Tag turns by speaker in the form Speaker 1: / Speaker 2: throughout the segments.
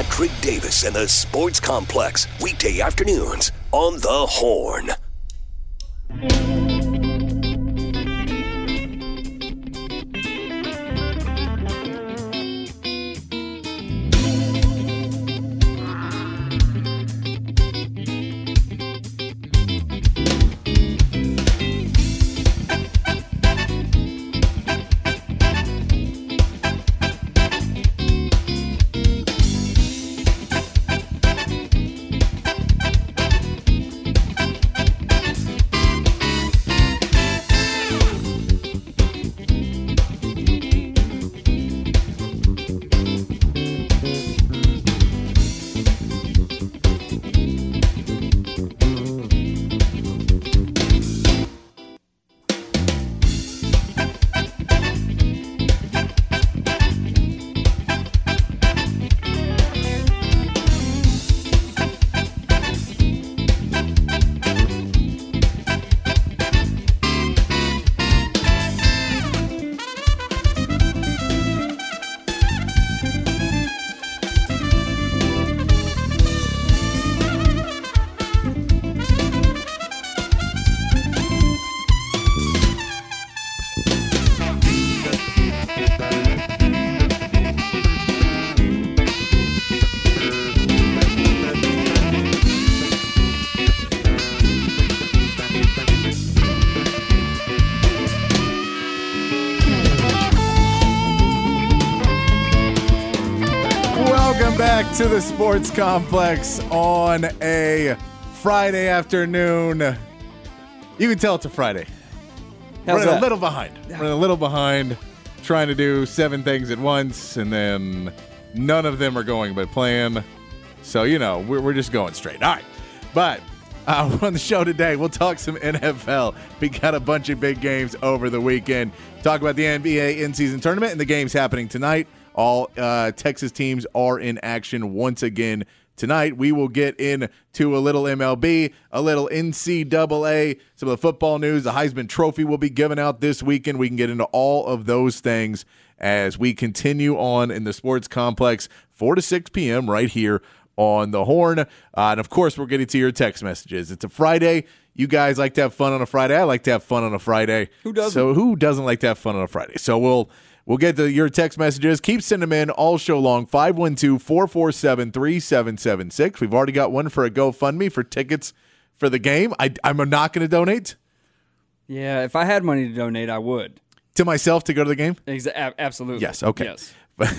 Speaker 1: Patrick Davis and the Sports Complex, weekday afternoons on The Horn.
Speaker 2: Back to the Sports Complex on a Friday afternoon. You can tell it's a Friday.
Speaker 3: How's
Speaker 2: a
Speaker 3: that?
Speaker 2: little behind. Running a little behind, trying to do seven things at once, and then none of them are going by plan. So, you know, we're, we're just going straight. All right. But uh, on the show today, we'll talk some NFL. We got a bunch of big games over the weekend. Talk about the NBA in season tournament and the games happening tonight. All uh, Texas teams are in action once again tonight. We will get into a little MLB, a little NCAA, some of the football news. The Heisman Trophy will be given out this weekend. We can get into all of those things as we continue on in the sports complex, 4 to 6 p.m. right here on the horn. Uh, and of course, we're getting to your text messages. It's a Friday. You guys like to have fun on a Friday. I like to have fun on a Friday.
Speaker 3: Who doesn't?
Speaker 2: So who doesn't like to have fun on a Friday? So we'll we'll get to your text messages. Keep sending them in all show long. 512-447-3776. We've already got one for a GoFundMe for tickets for the game. I, I'm not going to donate
Speaker 3: Yeah, if I had money to donate, I would.
Speaker 2: to myself to go to the game.
Speaker 3: Exa- absolutely.
Speaker 2: Yes, okay.
Speaker 3: Yes.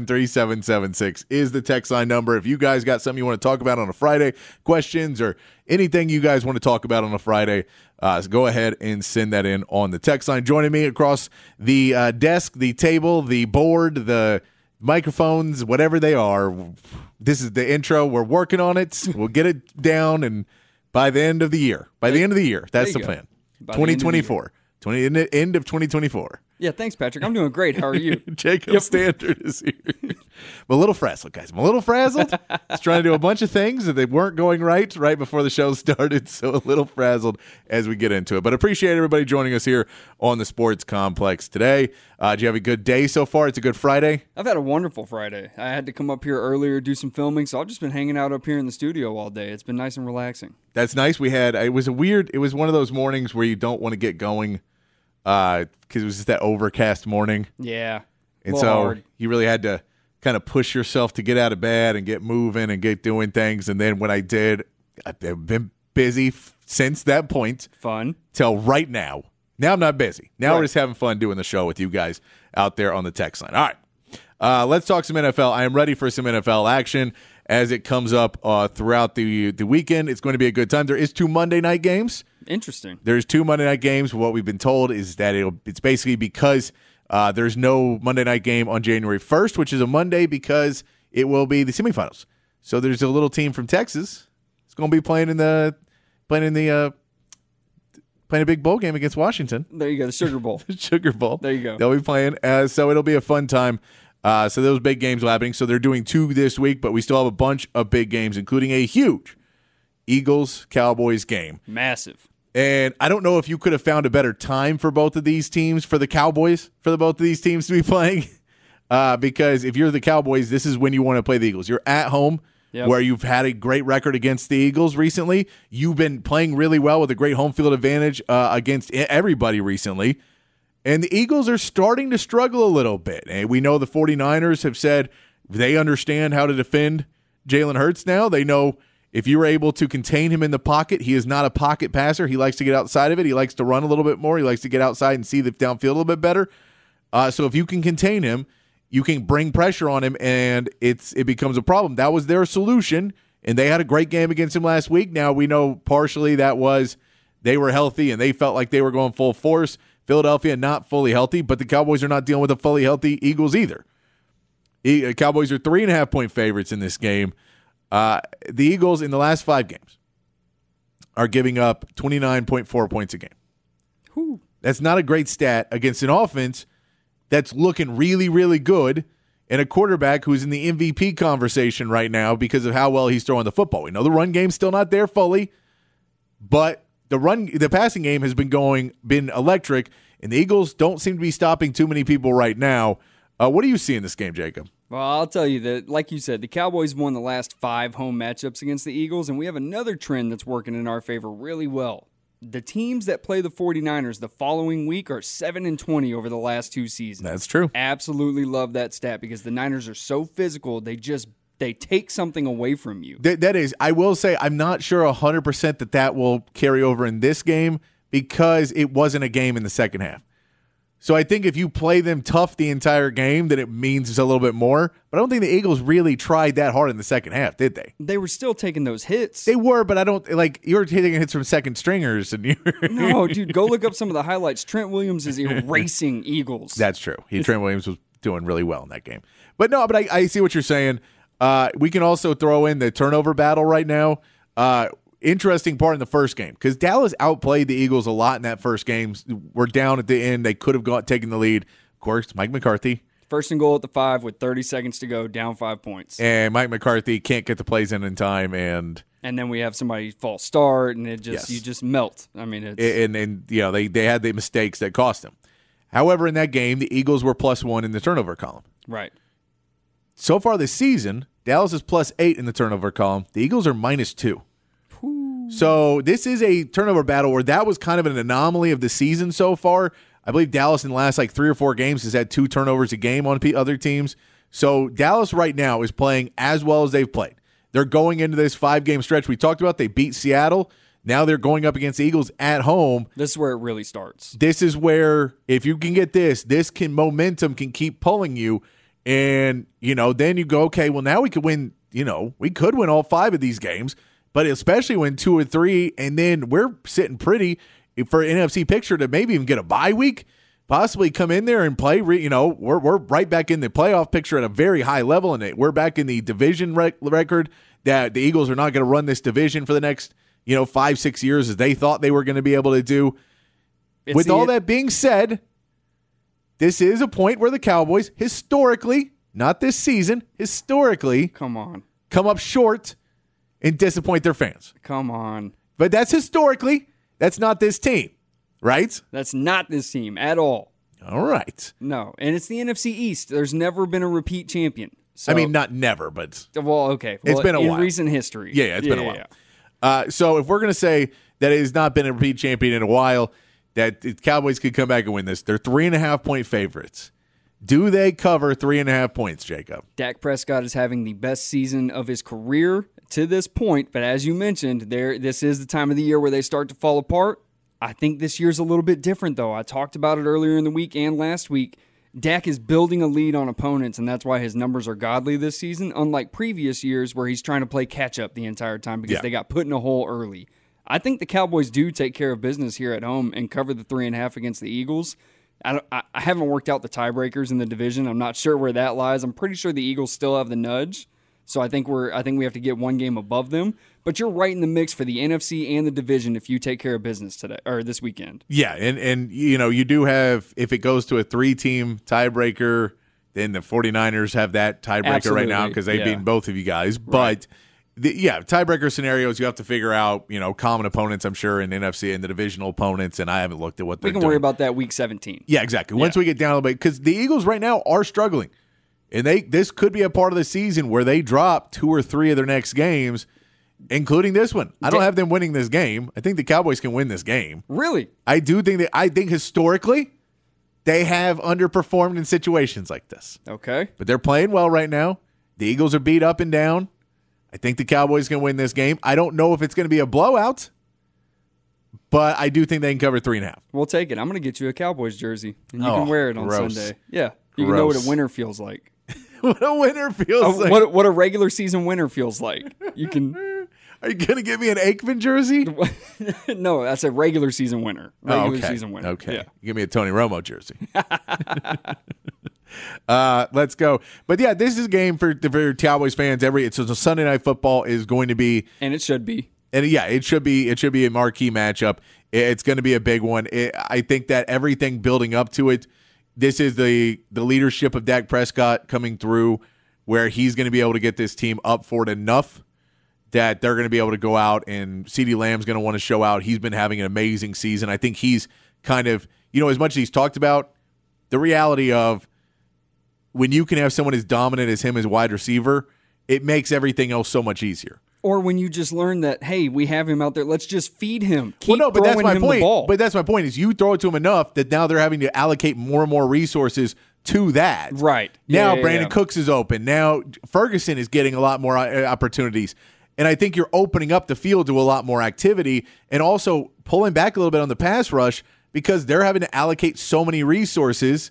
Speaker 2: 512-447-3776 is the text line number. If you guys got something you want to talk about on a Friday, questions or anything you guys want to talk about on a Friday, uh, go ahead and send that in on the text line. Joining me across the uh, desk, the table, the board, the microphones, whatever they are. This is the intro. We're working on it. We'll get it down and by the end of the year. By the end of the year. That's the
Speaker 3: go.
Speaker 2: plan.
Speaker 3: By the end of the
Speaker 2: 2024. 20 end of 2024.
Speaker 3: Yeah, thanks, Patrick. I'm doing great. How are you?
Speaker 2: Jacob Standard is here. I'm a little frazzled, guys. I'm a little frazzled. Just trying to do a bunch of things that they weren't going right right before the show started. So a little frazzled as we get into it. But appreciate everybody joining us here on the Sports Complex today. Uh, do you have a good day so far? It's a good Friday.
Speaker 3: I've had a wonderful Friday. I had to come up here earlier, do some filming, so I've just been hanging out up here in the studio all day. It's been nice and relaxing.
Speaker 2: That's nice. We had it was a weird. It was one of those mornings where you don't want to get going because it was just that overcast morning.
Speaker 3: Yeah.
Speaker 2: And so
Speaker 3: hard.
Speaker 2: you really had to kind of push yourself to get out of bed and get moving and get doing things. And then when I did, I've been busy f- since that point
Speaker 3: Fun.
Speaker 2: till right now. Now I'm not busy. Now we're just having fun doing the show with you guys out there on the text line. All right. Uh, let's talk some NFL. I am ready for some NFL action as it comes up uh, throughout the the weekend. It's going to be a good time. There is two Monday night games.
Speaker 3: Interesting.
Speaker 2: There's two Monday night games. What we've been told is that it'll, it's basically because uh, there's no Monday night game on January 1st, which is a Monday, because it will be the semifinals. So there's a little team from Texas. It's going to be playing in the playing in the uh, playing a big bowl game against Washington,
Speaker 3: There you go. The Sugar Bowl.
Speaker 2: the Sugar Bowl.
Speaker 3: There you go.
Speaker 2: They'll be playing. Uh, so it'll be a fun time. Uh, so those big games will happening. So they're doing two this week, but we still have a bunch of big games, including a huge Eagles Cowboys game.
Speaker 3: Massive.
Speaker 2: And I don't know if you could have found a better time for both of these teams, for the Cowboys, for the both of these teams to be playing. uh, because if you're the Cowboys, this is when you want to play the Eagles. You're at home.
Speaker 3: Yep.
Speaker 2: Where you've had a great record against the Eagles recently. You've been playing really well with a great home field advantage uh, against everybody recently. And the Eagles are starting to struggle a little bit. And we know the 49ers have said they understand how to defend Jalen Hurts now. They know if you're able to contain him in the pocket, he is not a pocket passer. He likes to get outside of it. He likes to run a little bit more. He likes to get outside and see the downfield a little bit better. Uh, so if you can contain him, you can bring pressure on him, and it's it becomes a problem. That was their solution, and they had a great game against him last week. Now we know partially that was they were healthy and they felt like they were going full force. Philadelphia not fully healthy, but the Cowboys are not dealing with a fully healthy Eagles either. E- Cowboys are three and a half point favorites in this game. Uh, the Eagles in the last five games are giving up 29.4 points a game.
Speaker 3: Whew.
Speaker 2: That's not a great stat against an offense that's looking really, really good and a quarterback who's in the MVP conversation right now because of how well he's throwing the football. We know the run game's still not there fully, but the run the passing game has been going been electric, and the Eagles don't seem to be stopping too many people right now. Uh, what do you see in this game, Jacob?
Speaker 3: Well, I'll tell you that, like you said, the Cowboys won the last five home matchups against the Eagles, and we have another trend that's working in our favor really well. The teams that play the 49ers the following week are 7 and 20 over the last two seasons.
Speaker 2: That's true.
Speaker 3: Absolutely love that stat because the Niners are so physical, they just they take something away from you.
Speaker 2: That, that is, I will say, I'm not sure 100% that that will carry over in this game because it wasn't a game in the second half. So I think if you play them tough the entire game, then it means it's a little bit more. But I don't think the Eagles really tried that hard in the second half, did they?
Speaker 3: They were still taking those hits.
Speaker 2: They were, but I don't like you're taking hits from second stringers, and you.
Speaker 3: no, dude, go look up some of the highlights. Trent Williams is erasing Eagles.
Speaker 2: That's true. He Trent Williams was doing really well in that game. But no, but I, I see what you're saying. Uh, we can also throw in the turnover battle right now. Uh, interesting part in the first game because Dallas outplayed the Eagles a lot in that first game. We're down at the end. They could have got taken the lead. Of course, Mike McCarthy
Speaker 3: First and goal at the five with 30 seconds to go, down five points.
Speaker 2: and Mike McCarthy can't get the plays in in time, and
Speaker 3: And then we have somebody false start, and it just
Speaker 2: Yes.
Speaker 3: you just melt. I mean, it's
Speaker 2: and and you know they they had the mistakes that cost them. However, in that game, the Eagles were plus one in the turnover column.
Speaker 3: right.
Speaker 2: So far this season, Dallas is plus eight in the turnover column. The Eagles are minus two. So this is a turnover battle where that was kind of an anomaly of the season so far. I believe Dallas in the last like three or four games has had two turnovers a game on other teams. So Dallas right now is playing as well as they've played. They're going into this five game stretch we talked about. They beat Seattle. Now they're going up against the Eagles at home
Speaker 3: This is where it really starts.
Speaker 2: this is where if you can get this, this can momentum can keep pulling you, and you know then you go okay. Well, now we could win. You know we could win all five of these games, but especially when two or three, and then we're sitting pretty for NFC picture to maybe even get a bye week, possibly come in there and play. Re, you know we're we're right back in the playoff picture at a very high level, and we're back in the division rec- record that the Eagles are not going to run this division for the next you know five six years as they thought they were going to be able to do.
Speaker 3: It's
Speaker 2: With
Speaker 3: the-
Speaker 2: all that being said, this is a point where the Cowboys, historically, not this season, historically,
Speaker 3: come on,
Speaker 2: come up short and disappoint their fans.
Speaker 3: come on.
Speaker 2: But that's historically, that's not this team, right?
Speaker 3: That's not this team at all.
Speaker 2: All right.
Speaker 3: No, and it's the NFC East. There's never been a repeat champion. So,
Speaker 2: I mean, not never, but
Speaker 3: well, okay.
Speaker 2: it's been a
Speaker 3: in
Speaker 2: while.
Speaker 3: recent history.
Speaker 2: yeah, yeah it's been a while. Uh, so if we're going to say that it has not been a repeat champion in a while, that the Cowboys could come back and win this, they're three and a half point favorites. Do they cover three and a half points, Jacob?
Speaker 3: Dak Prescott is having the best season of his career to this point, but as you mentioned, there this is the time of the year where they start to fall apart. I think this year's a little bit different though. I talked about it earlier in the week and last week. Dak is building a lead on opponents, and that's why his numbers are godly this season, unlike previous years where he's trying to play catch up the entire time because
Speaker 2: Yeah.
Speaker 3: they got put in a hole early. I think the Cowboys do take care of business here at home and cover the three and a half against the Eagles. I, don't, I I haven't worked out the tiebreakers in the division. I'm not sure where that lies. I'm pretty sure the Eagles still have the nudge. So I think we're I think we have to get one game above them. But you're right in the mix for the NFC and the division if you take care of business today or this weekend.
Speaker 2: Yeah, and and you know, you do have if it goes to a three-team tiebreaker, then the 49ers have that tiebreaker right now because they've
Speaker 3: yeah.
Speaker 2: beaten both of you guys. But the, yeah, tiebreaker scenarios you have to figure out, you know, common opponents I'm sure in the NFC and the divisional opponents and I haven't looked at what
Speaker 3: We can
Speaker 2: doing.
Speaker 3: worry about that week 17.
Speaker 2: Yeah, exactly. Once we get down a little bit, because the Eagles right now are struggling. And they this could be a part of the season where they drop two or three of their next games, including this one. I don't have them winning this game. I think the Cowboys can win this game.
Speaker 3: Really?
Speaker 2: I do think that I think historically they have underperformed in situations like this.
Speaker 3: Okay.
Speaker 2: But they're playing well right now. The Eagles are beat up and down. I think the Cowboys can win this game. I don't know if it's going to be a blowout, but I do think they can cover three and a half.
Speaker 3: We'll take it. I'm going to get you a Cowboys jersey, and you
Speaker 2: Oh,
Speaker 3: can wear it on
Speaker 2: gross.
Speaker 3: Sunday. Yeah, you can know what a winner feels like.
Speaker 2: what a winner feels
Speaker 3: Oh,
Speaker 2: like.
Speaker 3: what what a regular season winner feels like. You can
Speaker 2: Are you going to give me an Aikman jersey?
Speaker 3: no, that's a regular season winner.
Speaker 2: Oh,
Speaker 3: Regular
Speaker 2: okay.
Speaker 3: season winner.
Speaker 2: Okay.
Speaker 3: Yeah.
Speaker 2: Give me a Tony Romo jersey. uh, let's go. But yeah, this is a game for for Cowboys fans. Every it's so Sunday night football is going to be
Speaker 3: And it should be.
Speaker 2: and yeah, it should be it should be a marquee matchup. It's going to be a big one. It, I think that everything building up to it, this is the the leadership of Dak Prescott coming through, where he's going to be able to get this team up for it enough that they're going to be able to go out and CeeDee Lamb's going to want to show out. He's been having an amazing season. I think he's kind of you know as much as he's talked about the reality of when you can have someone as dominant as him as wide receiver, it makes everything else so much easier.
Speaker 3: Or when you just learn that, hey, we have him out there, let's just feed him. Keep
Speaker 2: well, no, but that's my
Speaker 3: him
Speaker 2: point.
Speaker 3: The ball.
Speaker 2: But that's my point is you throw it to him enough that now they're having to allocate more and more resources to that.
Speaker 3: Right.
Speaker 2: Now
Speaker 3: Yeah,
Speaker 2: Brandon
Speaker 3: yeah.
Speaker 2: Cooks is open. Now Ferguson is getting a lot more uh, opportunities. And I think you're opening up the field to a lot more activity and also pulling back a little bit on the pass rush because they're having to allocate so many resources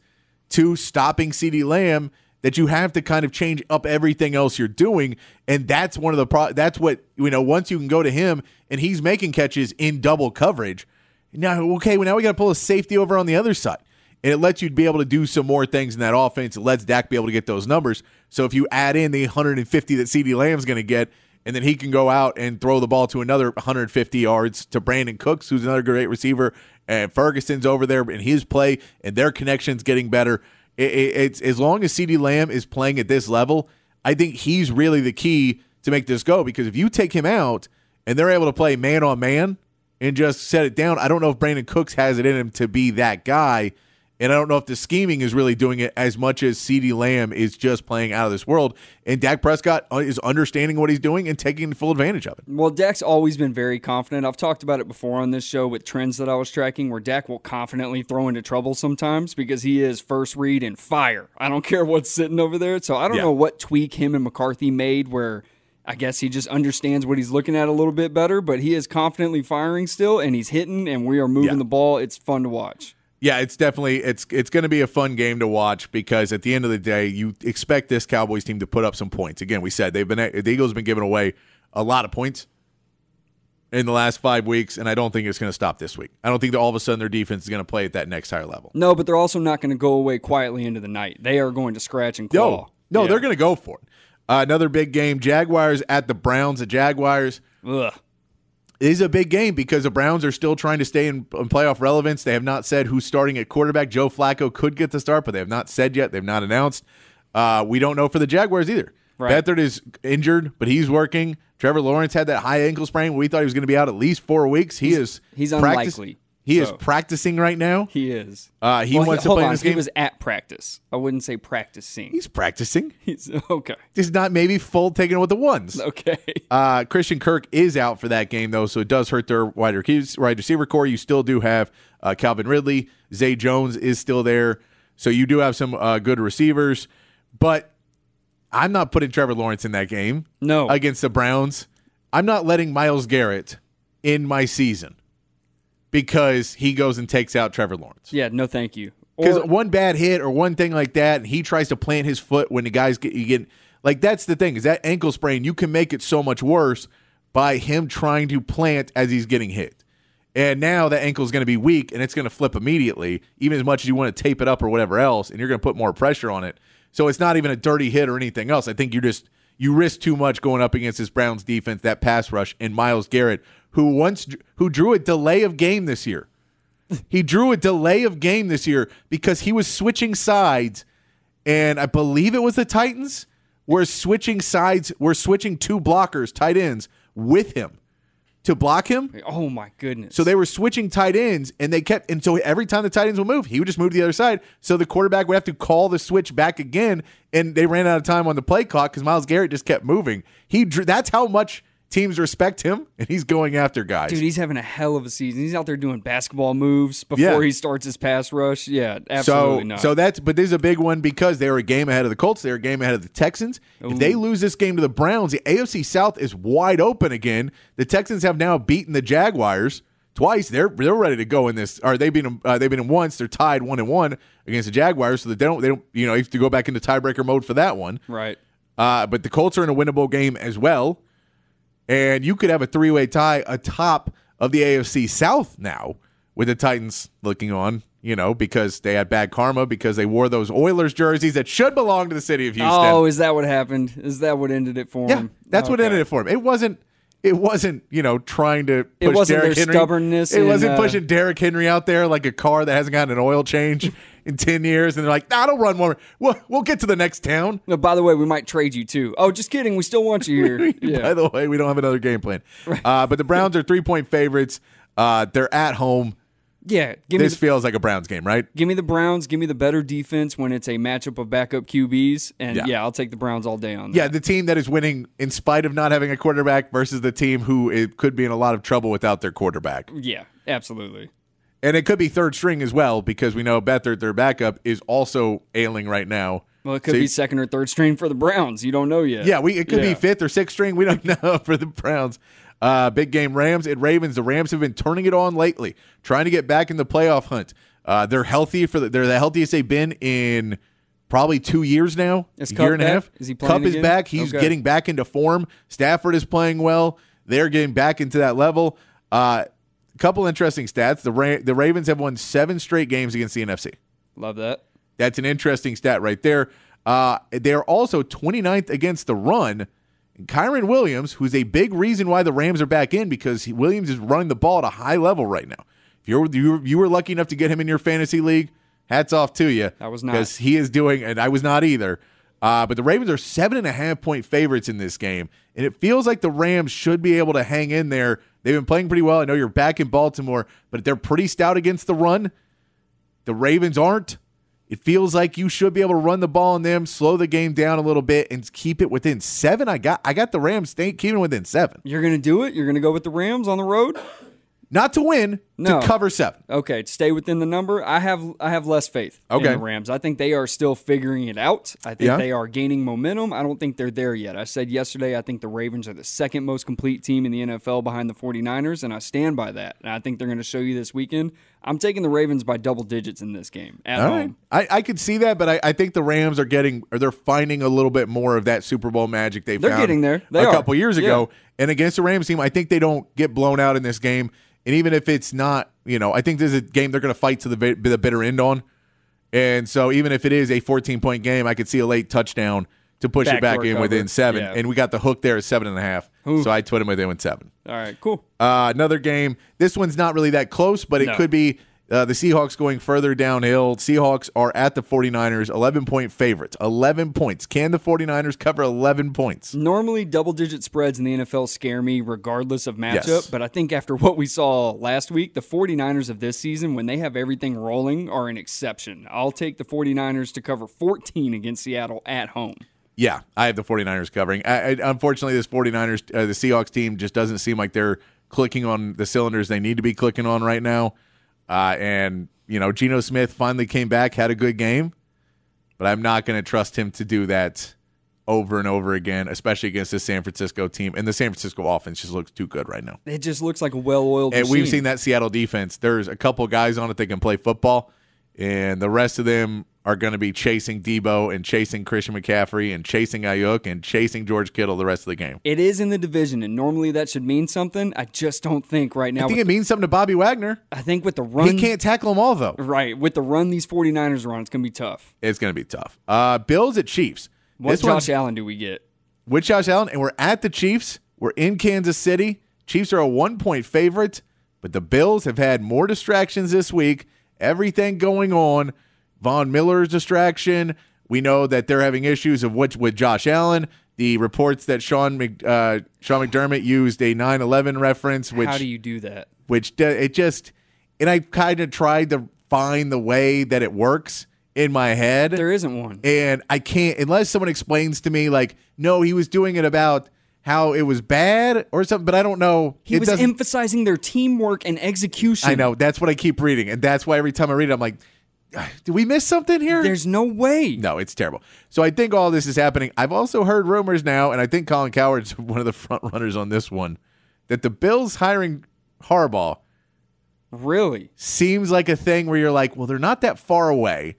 Speaker 2: to stopping CeeDee Lamb that you have to kind of change up everything else you're doing. And that's one of the pro- that's what you know once you can go to him and he's making catches in double coverage now okay well now we got to pull a safety over on the other side. And it lets you be able to do some more things in that offense. It lets Dak be able to get those numbers. So if you add in the 150 that CeeDee Lamb's going to get and then he can go out and throw the ball to another 150 yards to Brandin Cooks who's another great receiver and Ferguson's over there in his play and their connections getting better it, it, it's as long as CeeDee Lamb is playing at this level, I think he's really the key to make this go. Because if you take him out and they're able to play man on man and just set it down, I don't know if Brandin Cooks has it in him to be that guy. And I don't know if the scheming is really doing it as much as CeeDee Lamb is just playing out of this world. And Dak Prescott uh, is understanding what he's doing and taking full advantage of it.
Speaker 3: Well, Dak's always been very confident. I've talked about it before on this show with trends that I was tracking where Dak will confidently throw into trouble sometimes because he is first read and fire. I don't care what's sitting over there. So I don't
Speaker 2: Yeah.
Speaker 3: know what tweak him and McCarthy made where I guess he just understands what he's looking at a little bit better, but he is confidently firing still and he's hitting and we are moving
Speaker 2: Yeah.
Speaker 3: the ball. It's fun to watch.
Speaker 2: Yeah, it's definitely it's it's going to be a fun game to watch because at the end of the day, you expect this Cowboys team to put up some points. Again, we said they've been the Eagles have been giving away a lot of points in the last five weeks, and I don't think it's going to stop this week. I don't think that all of a sudden their defense is going to play at that next higher level.
Speaker 3: No, but they're also not going to go away quietly into the night. They are going to scratch and claw.
Speaker 2: No, no,
Speaker 3: Yeah.
Speaker 2: they're going to go for it. Uh, another big game: Jaguars at the Browns. The Jaguars
Speaker 3: Ugh.
Speaker 2: Is a big game because the Browns are still trying to stay in, in playoff relevance. They have not said who's starting at quarterback. Joe Flacco could get the start, but they have not said yet. They've not announced. Uh, we don't know for the Jaguars either.
Speaker 3: Right.
Speaker 2: Beathard is injured, but he's working. Trevor Lawrence had that high ankle sprain. We thought he was going to be out at least four weeks. He is
Speaker 3: he's unlikely,
Speaker 2: He is practicing right now.
Speaker 3: He is.
Speaker 2: Uh, he
Speaker 3: Well,
Speaker 2: wants to play
Speaker 3: on.
Speaker 2: this
Speaker 3: He
Speaker 2: game.
Speaker 3: was at practice. I wouldn't say practicing.
Speaker 2: He's practicing.
Speaker 3: He's okay.
Speaker 2: He's not maybe full taking it with the ones.
Speaker 3: Okay.
Speaker 2: Uh, Christian Kirk is out for that game, though, so it does hurt their wide receiver core. You still do have uh, Calvin Ridley. Zay Jones is still there. So you do have some uh, good receivers. But I'm not putting Trevor Lawrence in that game
Speaker 3: No.
Speaker 2: against the Browns. I'm not letting Myles Garrett in my season because he goes and takes out Trevor Lawrence.
Speaker 3: yeah. No, thank you.
Speaker 2: Because one bad hit or one thing like that, and he tries to plant his foot when the guys get you get like that's the thing is that ankle sprain you can make it so much worse by him trying to plant as he's getting hit. And now that ankle is going to be weak and it's going to flip immediately, even as much as you want to tape it up or whatever else, and you're going to put more pressure on it. So it's not even a dirty hit or anything else. I think you just you risk too much going up against this Browns defense, that pass rush, and Myles Garrett, who once who drew a delay of game this year. He drew a delay of game this year because he was switching sides, and I believe it was the Titans were switching sides, were switching two blockers, tight ends, with him to block him.
Speaker 3: Oh my goodness.
Speaker 2: So they were switching tight ends, and they kept, and so every time the tight ends would move, he would just move to the other side. So the quarterback would have to call the switch back again, and they ran out of time on the play clock because Myles Garrett just kept moving. He drew, that's how much teams respect him, and he's going after guys.
Speaker 3: Dude, he's having a hell of a season. He's out there doing basketball moves before
Speaker 2: Yeah.
Speaker 3: he starts his pass rush. Yeah, absolutely
Speaker 2: so,
Speaker 3: not.
Speaker 2: so that's but this is a big one because they were a game ahead of the Colts. They were a game ahead of the Texans. If they lose this game to the Browns, the AFC South is wide open again. The Texans have now beaten the Jaguars twice. They're they're ready to go in this. Or they beat them. Uh, they beat them once. They're tied one and one against the Jaguars. So that they don't they don't you know you have to go back into tiebreaker mode for that one.
Speaker 3: right.
Speaker 2: Uh, but the Colts are in a winnable game as well. And you could have a three way tie atop of the AFC South now with the Titans looking on, you know, because they had bad karma because they wore those Oilers jerseys that should belong to the city of Houston.
Speaker 3: Oh, is that what happened? Is that what ended it for
Speaker 2: yeah,
Speaker 3: him?
Speaker 2: that's what ended it for him. It wasn't. It wasn't, you know, trying to push
Speaker 3: It wasn't
Speaker 2: Derrick
Speaker 3: their
Speaker 2: Henry.
Speaker 3: stubbornness
Speaker 2: It
Speaker 3: in,
Speaker 2: wasn't
Speaker 3: uh,
Speaker 2: pushing Derrick Henry out there like a car that hasn't gotten an oil change in ten years, and they're like, "Nah, don't run more. We'll, we'll get to the next town."
Speaker 3: No, by the way, we might trade you too. Oh, just kidding. We still want you here.
Speaker 2: By the way, we don't have another game plan. Uh, but the Browns are three point favorites. Uh, they're at home.
Speaker 3: Yeah. Give me
Speaker 2: This
Speaker 3: the,
Speaker 2: feels like a Browns game, right?
Speaker 3: give me the Browns. Give me the better defense when it's a matchup of backup QBs. And
Speaker 2: Yeah.
Speaker 3: yeah, I'll take the Browns all day on that.
Speaker 2: Yeah, the team that is winning in spite of not having a quarterback versus the team who it could be in a lot of trouble without their quarterback.
Speaker 3: Yeah, absolutely.
Speaker 2: And it could be third string as well because we know Beathard, their backup, is also ailing right now.
Speaker 3: Well, it could
Speaker 2: So-
Speaker 3: be second or third string for the Browns. You don't know yet.
Speaker 2: Yeah, we it could
Speaker 3: Yeah.
Speaker 2: be fifth or sixth string. We don't know for the Browns. Uh, big game Rams and Ravens. The Rams have been turning it on lately, trying to get back in the playoff hunt. Uh, they're healthy for the, they're the healthiest they've been in probably two years now.
Speaker 3: Is
Speaker 2: a
Speaker 3: Kupp
Speaker 2: year and a half.
Speaker 3: Is he playing
Speaker 2: Kupp is back. He's
Speaker 3: Okay.
Speaker 2: getting back into form. Stafford is playing well. They're getting back into that level. Uh, couple interesting stats. The Ra- the Ravens have won seven straight games against the NFC.
Speaker 3: Love that.
Speaker 2: That's an interesting stat right there. Uh, they're also 29th against the run. Kyren Williams, who's a big reason why the Rams are back in, because he, Williams is running the ball at a high level right now. If you're you, you were lucky enough to get him in your fantasy league, hats off to you.
Speaker 3: I was not.
Speaker 2: because he is doing, and I was not either. Uh, but the Ravens are seven and a half point favorites in this game, and it feels like the Rams should be able to hang in there. They've been playing pretty well. I know you're back in Baltimore, but they're pretty stout against the run. The Ravens aren't. It feels like you should be able to run the ball on them, slow the game down a little bit, and keep it within seven. I got I got the Rams staying keeping within seven.
Speaker 3: You're going to do it? You're going to go with the Rams on the road?
Speaker 2: Not to win,
Speaker 3: No.
Speaker 2: to cover seven.
Speaker 3: Okay, to stay within the number, I have I have less faith
Speaker 2: Okay.
Speaker 3: in the Rams. I think they are still figuring it out. I think
Speaker 2: Yeah.
Speaker 3: they are gaining momentum. I don't think they're there yet. I said yesterday I think the Ravens are the second most complete team in the NFL behind the 49ers, and I stand by that. And I think they're going to show you this weekend. I'm taking the Ravens by double digits in this game at
Speaker 2: All
Speaker 3: home.
Speaker 2: right. I, I could see that, but I, I think the Rams are getting or they're finding a little bit more of that Super Bowl magic they
Speaker 3: They're
Speaker 2: found
Speaker 3: getting there. They
Speaker 2: a
Speaker 3: are.
Speaker 2: couple years ago.
Speaker 3: Yeah.
Speaker 2: And against the Rams team, I think they don't get blown out in this game. And even if it's not, you know, I think this is a game they're going to fight to the the bitter end on. And so even if it is a 14 point game, I could see a late touchdown to push it back in
Speaker 3: cover.
Speaker 2: within seven.
Speaker 3: Yeah.
Speaker 2: And we got the hook there at seven and a half. So I put him within with seven.
Speaker 3: All right, cool.
Speaker 2: Uh, another game. This one's not really that close, but it
Speaker 3: No.
Speaker 2: could be uh, the Seahawks going further downhill. Seahawks are at the 49ers, 11 point favorites. 11 points. Can the 49ers cover 11 points?
Speaker 3: Normally, double digit spreads in the NFL scare me regardless of matchup,
Speaker 2: Yes.
Speaker 3: but I think after what we saw last week, the 49ers of this season, when they have everything rolling, are an exception. I'll take the 49ers to cover 14 against Seattle at home.
Speaker 2: Yeah, I have the 49ers covering. I, I, unfortunately, this 49ers, uh, the Seahawks team just doesn't seem like they're clicking on the cylinders they need to be clicking on right now. Uh, and, you know, Geno Smith finally came back, had a good game, but I'm not going to trust him to do that over and over again, especially against this San Francisco team. And the San Francisco offense just looks too good right now.
Speaker 3: It just looks like a well oiled
Speaker 2: And we've seen that Seattle defense. There's a couple guys on it that can play football, and the rest of them are going to be chasing Deebo and chasing Christian McCaffrey and chasing Aiyuk and chasing George Kittle the rest of the game.
Speaker 3: It is in the division, and normally that should mean something. I just don't think right now.
Speaker 2: I think it means something to Bobby Wagner.
Speaker 3: I think with the run,
Speaker 2: He can't tackle them all, though.
Speaker 3: right with the run these 49ers are on, it's going to be tough.
Speaker 2: It's going to be tough. Uh, Bills at Chiefs.
Speaker 3: What
Speaker 2: this
Speaker 3: Josh Allen do we get?
Speaker 2: with Josh Allen, and we're at the Chiefs. We're in Kansas City. Chiefs are a one point favorite, but the Bills have had more distractions this week. Everything going on. Von Miller's distraction. We know that they're having issues of which with Josh Allen. the reports that Sean Mc, uh, Sean McDermott used a 9/11 reference, which
Speaker 3: How do you do that?
Speaker 2: which d- it just and I kind of tried to find the way that it works in my head,
Speaker 3: There isn't one.
Speaker 2: and I can't unless someone explains to me like, no, he was doing it about how it was bad or something, but I don't know.
Speaker 3: He
Speaker 2: It
Speaker 3: was
Speaker 2: doesn't-
Speaker 3: emphasizing their teamwork and execution.
Speaker 2: I know that's what I keep reading, and that's why every time I read it, I'm like, ah, did we miss something here?
Speaker 3: There's no way.
Speaker 2: No, it's terrible. So I think all this is happening. I've also heard rumors now, and I think Colin Cowherd's one of the front runners on this one, that the Bills hiring Harbaugh
Speaker 3: Really?
Speaker 2: seems like a thing where you're like, well, they're not that far away.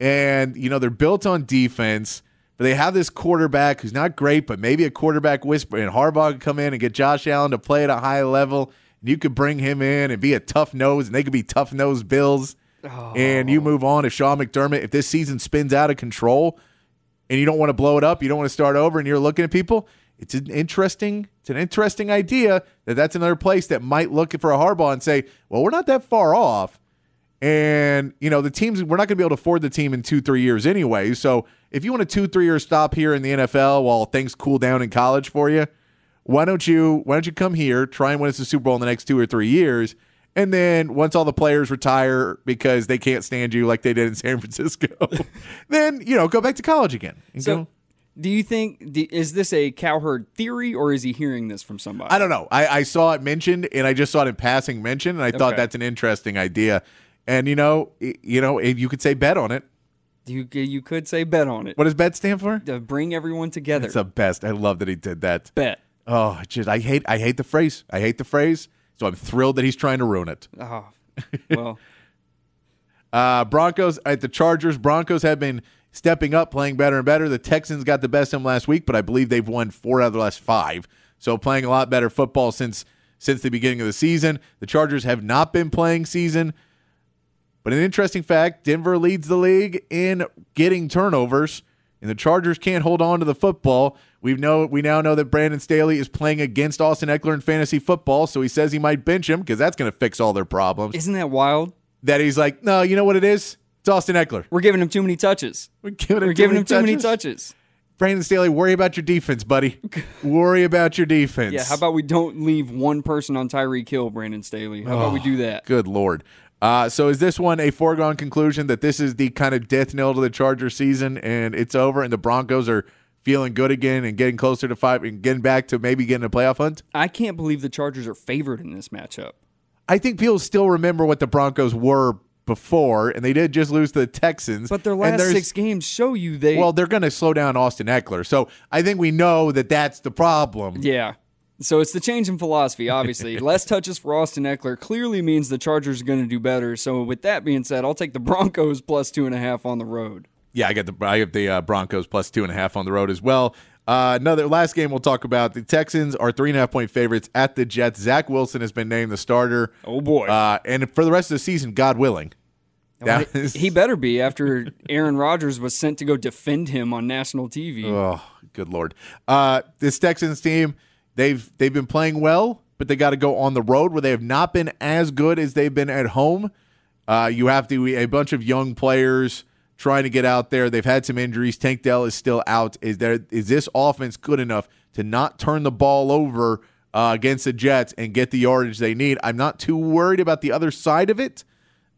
Speaker 2: And, you know, they're built on defense, but they have this quarterback who's not great, but maybe a quarterback whisper. And Harbaugh could come in and get Josh Allen to play at a high level. And you could bring him in and be a tough nose, and they could be tough nose Bills. And you oh. move on. If Sean McDermott, if this season spins out of control and you don't want to blow it up, you don't want to start over, and you're looking at people, it's an interesting, it's an interesting idea that that's another place that might look for a Harbaugh and say, well, we're not that far off. And, you know, the teams, we're not going to be able to afford the team in two, three years anyway. So if you want a two, three year stop here in the NFL while things cool down in college for you, why don't you, why don't you come here, try and win us a Super Bowl in the next two or three years? And then once all the players retire because they can't stand you like they did in San Francisco, then, you know, go back to college again.
Speaker 3: So,
Speaker 2: go,
Speaker 3: do you think is this a cowherd theory or is he hearing this from somebody?
Speaker 2: I don't know. I, I saw it mentioned, and I just saw it in passing mentioned, and I thought that's an interesting idea. And you know, you know, you could say bet on it.
Speaker 3: You you could say bet on it
Speaker 2: What does bet stand for?
Speaker 3: to bring everyone together.
Speaker 2: It's the best. I love that he did that.
Speaker 3: bet.
Speaker 2: Oh, just I hate I hate the phrase. I hate the phrase. So I'm thrilled that he's trying to ruin it.
Speaker 3: Oh, well,
Speaker 2: Uh, Broncos at the Chargers. Broncos have been stepping up, playing better and better. The Texans got the best of them last week, but I believe they've won four out of the last five. So playing a lot better football since since the beginning of the season. The Chargers have not been playing season. But an interesting fact: Denver leads the league in getting turnovers, and the Chargers can't hold on to the football. We know we now know that Brandon Staley is playing against Austin Ekeler in fantasy football, so he says he might bench him because that's going to fix all their problems.
Speaker 3: isn't that wild?
Speaker 2: that he's like, no, you know what it is? It's Austin Ekeler.
Speaker 3: We're giving him too many touches.
Speaker 2: We're giving him,
Speaker 3: We're
Speaker 2: too
Speaker 3: giving
Speaker 2: many
Speaker 3: him too many
Speaker 2: touches.
Speaker 3: touches.
Speaker 2: Brandon Staley, worry about your defense, buddy. worry about your defense.
Speaker 3: Yeah, how about we don't leave one person on Tyreek Hill, Brandon Staley? How about we do that?
Speaker 2: Good lord. Uh, so is this one a foregone conclusion that this is the kind of death knell to the Charger season and it's over and the Broncos are feeling good again and getting closer to five and getting back to maybe getting a playoff hunt?
Speaker 3: I can't believe the Chargers are favored in this matchup.
Speaker 2: I think people still remember what the Broncos were before, and they did just lose to the Texans.
Speaker 3: But their last six games show you they.
Speaker 2: Well, they're going to slow down Austin Ekeler. So I think we know that that's the problem.
Speaker 3: yeah. So it's the change in philosophy, obviously. Less touches for Austin Ekeler clearly means the Chargers are going to do better. So with that being said, I'll take the Broncos plus two and a half on the road.
Speaker 2: Yeah, I got the I get the uh, Broncos plus two and a half on the road as well. Uh, another last game we'll talk about. The Texans are three and a half point favorites at the Jets. Zach Wilson has been named the starter.
Speaker 3: Oh boy.
Speaker 2: Uh, and for the rest of the season, God willing.
Speaker 3: He-
Speaker 2: is-
Speaker 3: he better be after Aaron Rodgers was sent to go defend him on national TV.
Speaker 2: Oh, good lord. Uh, this Texans team, they've they've been playing well, but they got to go on the road where they have not been as good as they've been at home. Uh, you have to a bunch of young players trying to get out there. They've had some injuries. Tank Dell is still out. Is there is this offense good enough to not turn the ball over uh, against the Jets and get the yardage they need? I'm not too worried about the other side of it.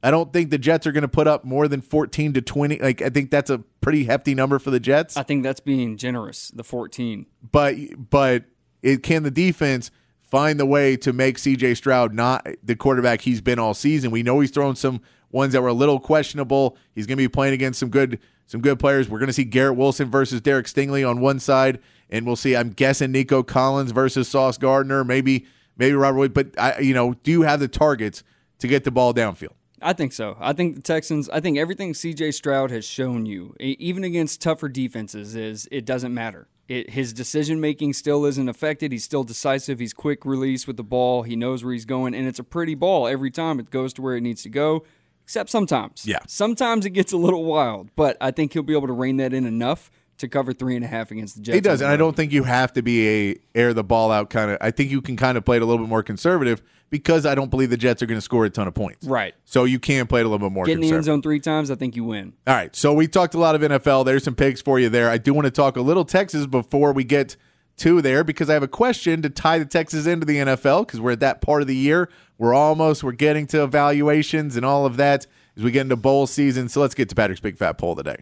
Speaker 2: I don't think the Jets are going to put up more than 14 to 20. Like I think that's a pretty hefty number for the Jets
Speaker 3: I think that's being generous. The 14.
Speaker 2: but but it can the defense find the way to make CJ Stroud not the quarterback he's been all season. We know he's thrown some ones that were a little questionable. He's going to be playing against some good some good players. We're going to see Garrett Wilson versus Derek Stingley on one side, and we'll see. I'm guessing Nico Collins versus Sauce Gardner, maybe maybe Robert. But I, you know, do you have the targets to get the ball downfield?
Speaker 3: I think so. I think the Texans, I think everything CJ Stroud has shown you, even against tougher defenses, is it doesn't matter. It, his decision making still isn't affected. He's still decisive. He's quick release with the ball. He knows where he's going, and it's a pretty ball every time it goes to where it needs to go, except sometimes.
Speaker 2: Yeah.
Speaker 3: Sometimes it gets a little wild, but I think he'll be able to rein that in enough to cover three and a half against the Jets.
Speaker 2: He does, and I don't think you have to be a air the ball out kind of. I think you can kind of play it a little bit more conservative because I don't believe the Jets are going to score a ton of points.
Speaker 3: Right.
Speaker 2: So you can play it a little bit more
Speaker 3: Get in the end zone three times, I think you win.
Speaker 2: All right. So we talked a lot of NFL. There's some picks for you there. I do want to talk a little Texas before we get to there because I have a question to tie the Texas into the NFL because we're at that part of the year. We're almost we're getting to evaluations and all of that as we get into bowl season. So let's get to Patrick's big fat poll today.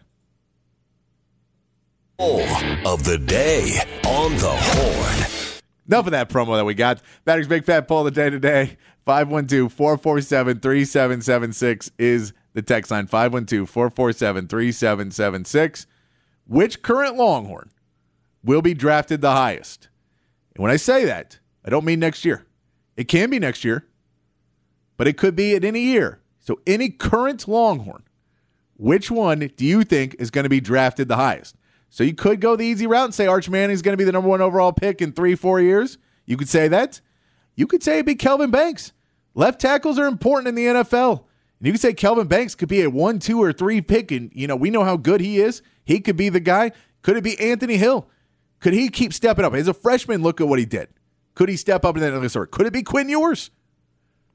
Speaker 1: Poll of the day on the horn.
Speaker 2: Enough of that promo that we got. Patrick's Big Fat Poll of the day today. 512 447 3776 is the text line. 512 447 3776. Which current Longhorn will be drafted the highest? And when I say that, I don't mean next year. It can be next year, but it could be at any year. So, any current Longhorn, which one do you think is going to be drafted the highest? So you could go the easy route and say Arch Manning's going to be the number one overall pick in three, four years. You could say that. You could say it'd be Kelvin Banks. Left tackles are important in the NFL. And you could say Kelvin Banks could be a one, two, or three pick, and you know we know how good he is. He could be the guy. Could it be Anthony Hill? Could he keep stepping up as a freshman? Look at what he did. Could he step up in that other sort? Could it be Quinn Ewers?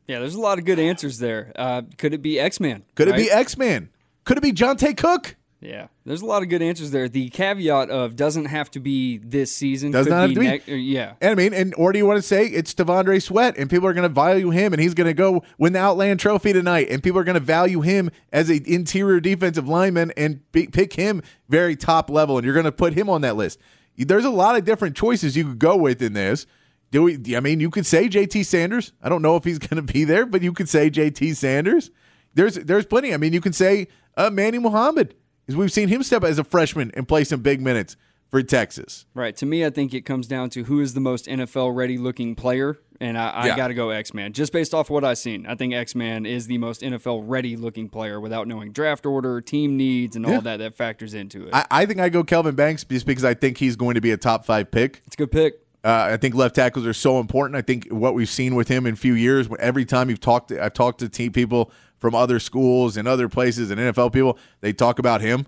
Speaker 3: Yeah, there's a lot of good answers there. Uh, could it be X Man?
Speaker 2: Could it be X Man? Could it be Jonte Cook?
Speaker 3: Yeah, there's a lot of good answers there. The caveat of doesn't have to be this season.
Speaker 2: Does
Speaker 3: could
Speaker 2: not have
Speaker 3: be
Speaker 2: to be.
Speaker 3: nec- or- yeah,
Speaker 2: And I mean, and or do you want to say it's T'Vondre Sweat, and people are going to value him, and he's going to go win the Outland Trophy tonight, and people are going to value him as an interior defensive lineman and be, pick him very top level, and you're going to put him on that list. There's a lot of different choices you could go with in this. Do we? I mean, you could say J.T. Sanders. I don't know if he's going to be there, but you could say J.T. Sanders. There's there's plenty. I mean, you can say uh, Manny Muhammad, because we've seen him step as a freshman and play some big minutes for Texas.
Speaker 3: right. To me, I think it comes down to who is the most NFL ready looking player, and I, I
Speaker 2: Yeah.
Speaker 3: got to go X Man. Just based off what I've seen, I think X Man is the most NFL ready looking player without knowing draft order, team needs, and all
Speaker 2: Yeah.
Speaker 3: that that factors into it.
Speaker 2: I, I think I go Kelvin Banks just because I think he's going to be a top five pick.
Speaker 3: it's a good pick.
Speaker 2: Uh, I think left tackles are so important. I think what we've seen with him in a few years, every time you've talked, to, I've talked to team people from other schools and other places and NFL people, they talk about him.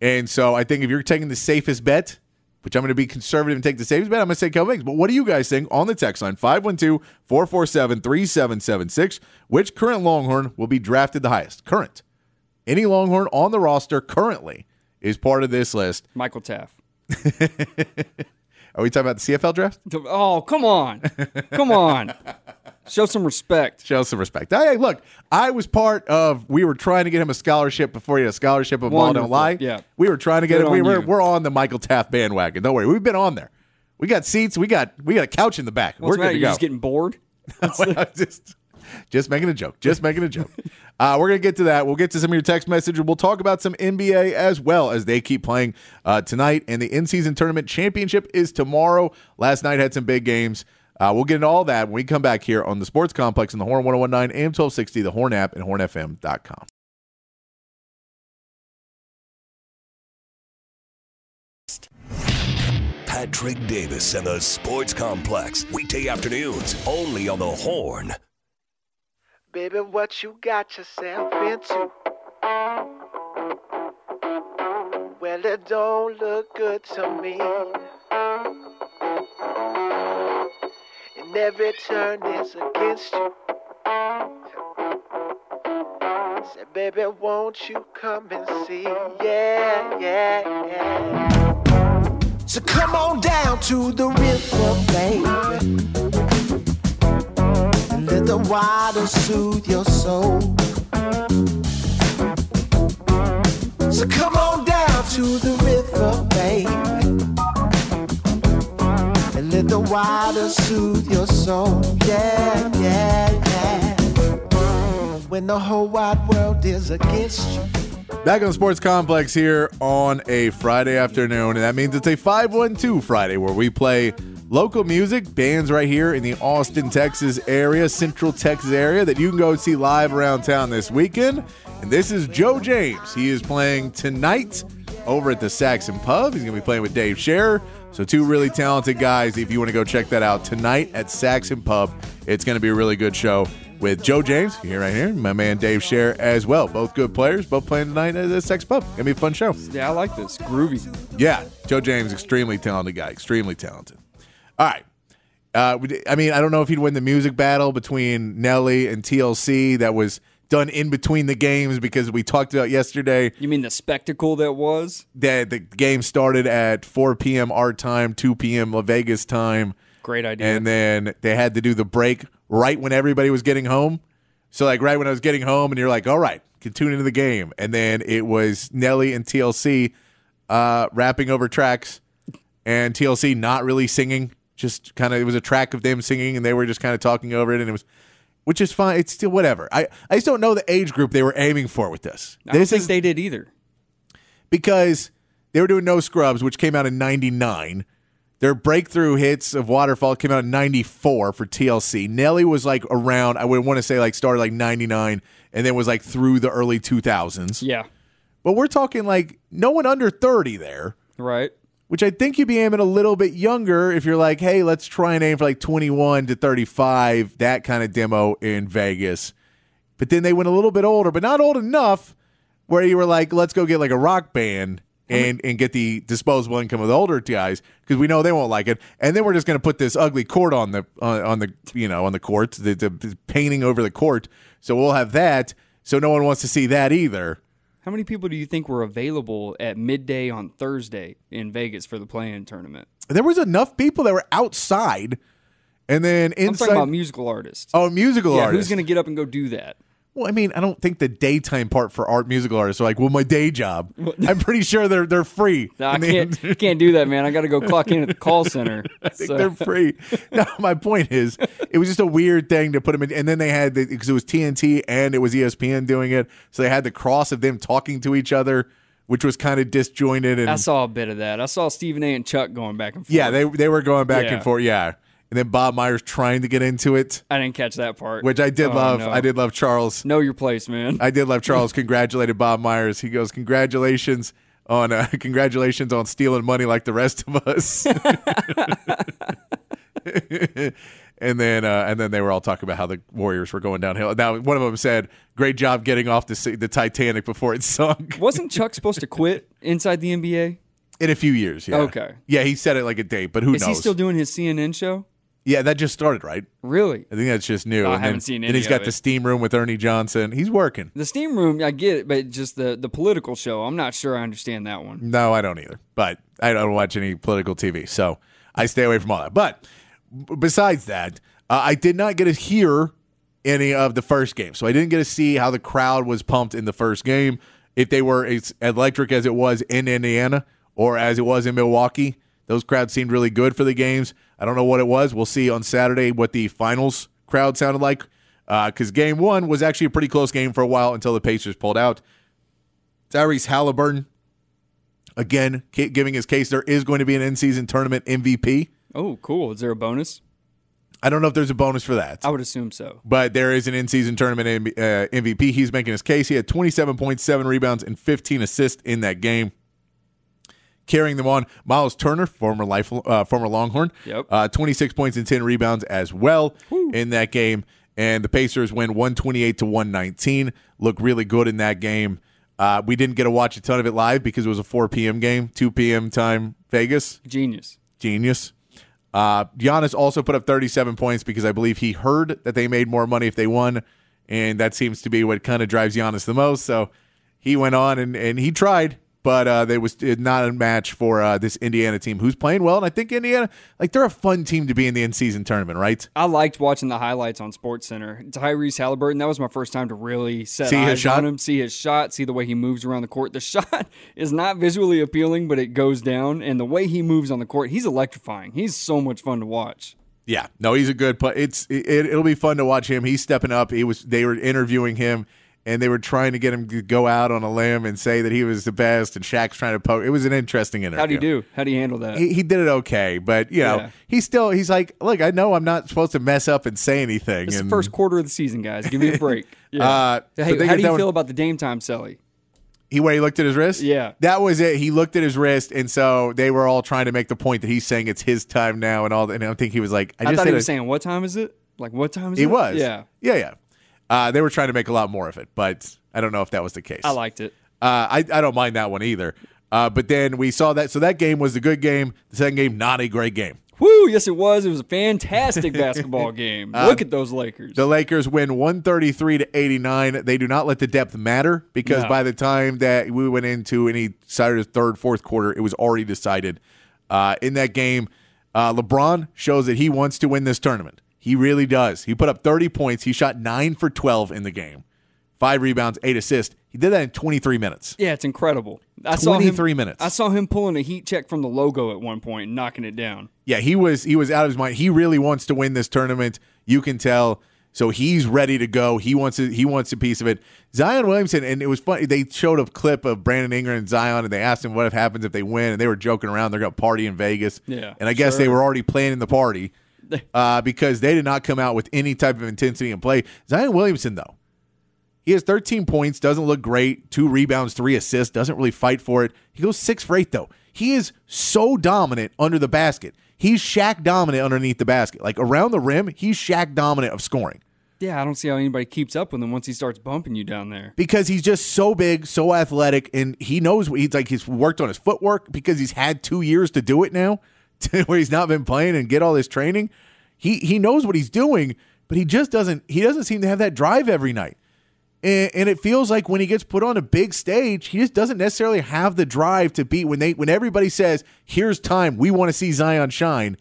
Speaker 2: And so I think if you're taking the safest bet, which I'm going to be conservative and take the safest bet, I'm going to say Kelvin. But what do you guys think on the text line 512 447 3776? Which current Longhorn will be drafted the highest? Current. Any Longhorn on the roster currently is part of this list.
Speaker 3: Michael Taaffe.
Speaker 2: Are we talking about the CFL draft?
Speaker 3: Oh, come on. come on. Show some respect.
Speaker 2: Show some respect. Hey, look, I was part of. We were trying to get him a scholarship before he had a scholarship of Ball Don't Lie.
Speaker 3: Yeah.
Speaker 2: we were trying to get
Speaker 3: Good
Speaker 2: him. We were,
Speaker 3: you.
Speaker 2: we're on the Michael Taaffe bandwagon. Don't worry, we've been on there. We got seats. We got we got a couch in the back.
Speaker 3: What's
Speaker 2: we're
Speaker 3: the
Speaker 2: good to
Speaker 3: You're
Speaker 2: go.
Speaker 3: just getting bored?
Speaker 2: Well, just just making a joke. Just making a joke. Uh, we're gonna get to that. We'll get to some of your text messages. We'll talk about some NBA as well as they keep playing uh, tonight. And the in-season tournament championship is tomorrow. Last night had some big games. Uh, we'll get into all that when we come back here on the Sports Complex in the Horn 1019 AM 1260, the Horn app, and hornfm.com.
Speaker 1: Patrick Davis and the Sports Complex. Weekday afternoons only on the Horn.
Speaker 4: Baby, what you got yourself into? Well, it don't look good to me. And every turn is against you. Said, baby, won't you come and see? Yeah, yeah, yeah. So come on down to the river, baby. And let the water soothe your soul. So come on down to the river, baby. The water soothe your soul. Yeah, yeah, yeah. When the whole wide world is against you.
Speaker 2: Back on the Sports Complex here on a Friday afternoon, and that means it's a 512 Friday where we play local music, bands right here in the Austin, Texas area, Central Texas area that you can go see live around town this weekend. And this is Joe James. He is playing tonight over at the Saxon Pub. He's going to be playing with Dave Scherer. So, two really talented guys. If you want to go check that out tonight at Saxon Pub, it's going to be a really good show. with Joe James here right here, my man Dave Share as well. Both good players, both playing tonight at the Sex Pub. Gonna be a fun show.
Speaker 3: Yeah, I like this. Groovy.
Speaker 2: Yeah, Joe James, extremely talented guy, extremely talented. All right. Uh, I mean, I don't know if he'd win the music battle between Nelly and TLC that was done in between the games because we talked about yesterday
Speaker 3: You mean the spectacle that was?
Speaker 2: that the game started at 4 p.m. our time, 2 p.m. La Vegas time,
Speaker 3: Great idea.
Speaker 2: and then they had to do the break right when everybody was getting home. So, like, right when I was getting home, and you're like, all right, can tune into the game. And then it was Nelly and TLC uh, rapping over tracks, and TLC not really singing, just kind of, it was a track of them singing, and they were just kind of talking over it, and it was. Which is fine. It's still whatever. I, I just don't know the age group they were aiming for with this.
Speaker 3: I don't
Speaker 2: this
Speaker 3: think
Speaker 2: is
Speaker 3: they did either.
Speaker 2: because they were doing No Scrubs, which came out in 99. Their breakthrough hits of Waterfall came out in 94 for TLC. Nelly was like around, I would want to say like started like 99 and then was like through the early 2000s.
Speaker 3: Yeah.
Speaker 2: But we're talking like no one under 30 there,
Speaker 3: Right.
Speaker 2: Which I think you'd be aiming a little bit younger if you're like, hey, let's try and aim for like 21 to 35, that kind of demo in Vegas. But then they went a little bit older, but not old enough where you were like, let's go get like a rock band and, and get the disposable income of the older guys because we know they won't like it. And then we're just going to put this ugly court on the on, on the you know on the court, the, the, the painting over the court. So we'll have that. So no one wants to see that either.
Speaker 3: How many people do you think were available at midday on Thursday in Vegas for the play-in tournament?
Speaker 2: There was enough people that were outside, and then inside.
Speaker 3: I'm talking about musical artists.
Speaker 2: oh, musical
Speaker 3: yeah,
Speaker 2: artists.
Speaker 3: who's going to get up and go do that?
Speaker 2: Well, I mean, I don't think the daytime part for art musical artists are like, well, my day job. I'm pretty sure they're they're free.
Speaker 3: No, I can't can't do that, man. I got to go clock in at the call center.
Speaker 2: I think
Speaker 3: So-
Speaker 2: they're free. No, my point is, it was just a weird thing to put them in. And then they had the because it was TNT and it was ESPN doing it, so they had the cross of them talking to each other, which was kind of disjointed. And
Speaker 3: I saw a bit of that. I saw Stephen A. and Chuck going back and forth.
Speaker 2: yeah, they they were going back
Speaker 3: Yeah.
Speaker 2: and forth. Yeah, and then Bob Myers trying to get into it,
Speaker 3: I didn't catch that part.
Speaker 2: which I did
Speaker 3: Oh,
Speaker 2: love.
Speaker 3: no.
Speaker 2: I did love Charles.
Speaker 3: Know your place, man.
Speaker 2: I did love Charles congratulated Bob Myers. He goes, "Congratulations on uh, congratulations on stealing money like the rest of us." and then uh, and then they were all talking about how the Warriors were going downhill. Now one of them said, "Great job getting off the the Titanic before it sunk."
Speaker 3: Wasn't Chuck supposed to quit inside the NBA?
Speaker 2: In a few years, yeah.
Speaker 3: Okay.
Speaker 2: Yeah, he said it like a date, but who
Speaker 3: Is
Speaker 2: knows?
Speaker 3: he still doing his CNN show?
Speaker 2: Yeah, that just started, right?
Speaker 3: Really?
Speaker 2: I think that's just new.
Speaker 3: I
Speaker 2: and
Speaker 3: haven't
Speaker 2: then,
Speaker 3: seen
Speaker 2: And
Speaker 3: any
Speaker 2: he's got
Speaker 3: of
Speaker 2: the steam room with Ernie Johnson. He's working.
Speaker 3: The steam room, I get it, but just the the political show, I'm not sure I understand that one.
Speaker 2: No, I don't either. But I don't watch any political TV, so I stay away from all that. But besides that, uh, I did not get to hear any of the first game, so I didn't get to see how the crowd was pumped in the first game. If they were as electric as it was in Indiana or as it was in Milwaukee, those crowds seemed really good for the games. I don't know what it was. We'll see on Saturday what the finals crowd sounded like. Because game one was actually a pretty close game for a while until the Pacers pulled out. Tyrese Halliburton again giving his case there is going to be an in-season tournament MVP.
Speaker 3: Oh, cool. Is there a bonus?
Speaker 2: I don't know if there's a bonus for that,
Speaker 3: I would assume so.
Speaker 2: but there is an in-season tournament uh, MVP. He's making his case. He had 27.7 rebounds and 15 assists in that game. Carrying them on, Miles Turner, former life, uh, former Longhorn,
Speaker 3: Yep.
Speaker 2: uh, 26 points and 10 rebounds as well in that game. And the Pacers win 128 to 119. Look really good in that game. Uh, we didn't get to watch a ton of it live because it was a 4 p.m. game, 2 p.m. time Vegas.
Speaker 3: Genius.
Speaker 2: Genius. Uh, Giannis also put up 37 points because I believe he heard that they made more money if they won, and that seems to be what kind of drives Giannis the most. So he went on and, and he tried, but uh, they was not a match for uh, this Indiana team who's playing well. And I think Indiana, like they're a fun team to be in the in season tournament, right?
Speaker 3: I liked watching the highlights on Sports Center. Tyrese Halliburton, that was my first time to really set
Speaker 2: See his
Speaker 3: eyes
Speaker 2: shot?
Speaker 3: on him, see his shot, see the way he moves around the court. The shot is not visually appealing, but it goes down, and the way he moves on the court, he's electrifying. He's so much fun to watch.
Speaker 2: Yeah, no, he's a good. But it's it, it'll be fun to watch him. He's stepping up. He was they were interviewing him, and they were trying to get him to go out on a limb and say that he was the best. And Shaq's trying to poke. It was an interesting interview.
Speaker 3: How do you do? How do you handle that?
Speaker 2: He, he did it okay, but you know
Speaker 3: Yeah.
Speaker 2: he's still he's like, look, I know I'm not supposed to mess up and say anything.
Speaker 3: It's the first quarter of the season, guys. Give me a break. Yeah.
Speaker 2: Uh,
Speaker 3: hey, how do you feel
Speaker 2: one-
Speaker 3: about the Dame time, Selly?
Speaker 2: He where he looked at his wrist.
Speaker 3: Yeah.
Speaker 2: that was it. He looked at his wrist, and so they were all trying to make the point that he's saying it's his time now, and all. And I think he was like, I
Speaker 3: I
Speaker 2: just
Speaker 3: thought he was saying, "What time is it? Like what time is it?
Speaker 2: He
Speaker 3: it?"
Speaker 2: was.
Speaker 3: Yeah.
Speaker 2: Yeah, yeah. Uh, they were trying to make a lot more of it, but I don't know if that was the case.
Speaker 3: I liked it.
Speaker 2: Uh, I, I don't mind that one either. Uh, but then we saw that. So that game was a good game. The second game, not a great game.
Speaker 3: Woo! Yes, it was. It was a fantastic basketball game. Look at those Lakers.
Speaker 2: The Lakers win 133 to 89. They do not let the depth matter because
Speaker 3: No.
Speaker 2: by the time that we went into any Saturday's third, fourth quarter, it was already decided. Uh, in that game, uh, LeBron shows that he wants to win this tournament. He really does. He put up 30 points. He shot 9 for 12 in the game, five rebounds, eight assists. He did that in 23 minutes.
Speaker 3: yeah, it's incredible. I saw him,
Speaker 2: 23 minutes.
Speaker 3: I saw him pulling a heat check from the logo at one point and knocking it down.
Speaker 2: yeah, he was he was out of his mind. He really wants to win this tournament. You can tell. So he's ready to go. He wants a, he wants a piece of it. Zion Williamson, and it was funny. They showed a clip of Brandon Ingram and Zion, and they asked him what happens if they win, and they were joking around. They're going to party in Vegas.
Speaker 3: Yeah,
Speaker 2: and I guess they were already planning the party uh, because they did not come out with any type of intensity and play. Zion Williamson, though, he has 13 points, doesn't look great, two rebounds, three assists, doesn't really fight for it. He goes six for eight, though. He is so dominant under the basket. He's Shaq dominant underneath the basket. Like around the rim, he's Shaq dominant of scoring
Speaker 3: Yeah, I don't see how anybody keeps up with him once he starts bumping you down there.
Speaker 2: because he's just so big, so athletic, and he knows what he's like. He's worked on his footwork because he's had two years to do it now, where he's not been playing and get all this training. He he knows what he's doing, but he just doesn't. He doesn't seem to have that drive every night. And, and it feels like when he gets put on a big stage, he just doesn't necessarily have the drive to beat when they when everybody says, "Here's time, we want to see Zion shine."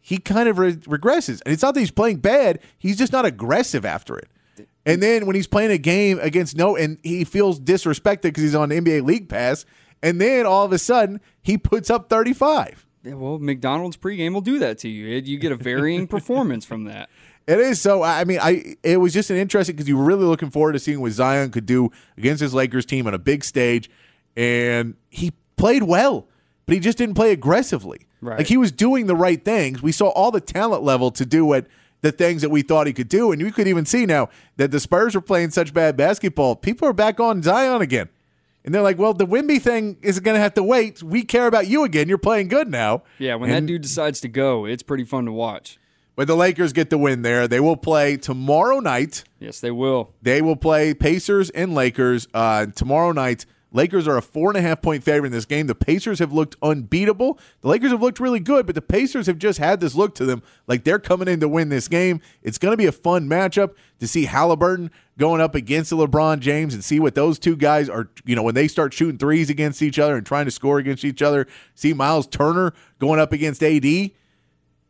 Speaker 2: He kind of re- regresses, and it's not that he's playing bad; he's just not aggressive after it. And then when he's playing a game against no, and he feels disrespected because he's on NBA League Pass, and then all of a sudden he puts up thirty five.
Speaker 3: Yeah, well, McDonald's pregame will do that to you. You get a varying performance from that.
Speaker 2: It is so. I mean, I it was just an interesting because you were really looking forward to seeing what Zion could do against his Lakers team on a big stage, and he played well, but he just didn't play aggressively.
Speaker 3: Right.
Speaker 2: Like he was doing the right things. We saw all the talent level to do what the things that we thought he could do, and you could even see now that the Spurs were playing such bad basketball. People are back on Zion again. And they're like, well, the Wemby thing is going to have to wait. We care about you again. You're playing good now.
Speaker 3: Yeah, when
Speaker 2: And-
Speaker 3: that dude decides to go, it's pretty fun to watch.
Speaker 2: But the Lakers get the win there. They will play tomorrow night.
Speaker 3: Yes, they will.
Speaker 2: They will play Pacers and Lakers uh, tomorrow night. Lakers are a four and a half point favorite in this game. The Pacers have looked unbeatable. The Lakers have looked really good, but the Pacers have just had this look to them like they're coming in to win this game. It's going to be a fun matchup to see Halliburton going up against LeBron James and see what those two guys are, you know, when they start shooting threes against each other and trying to score against each other. See Miles Turner going up against AD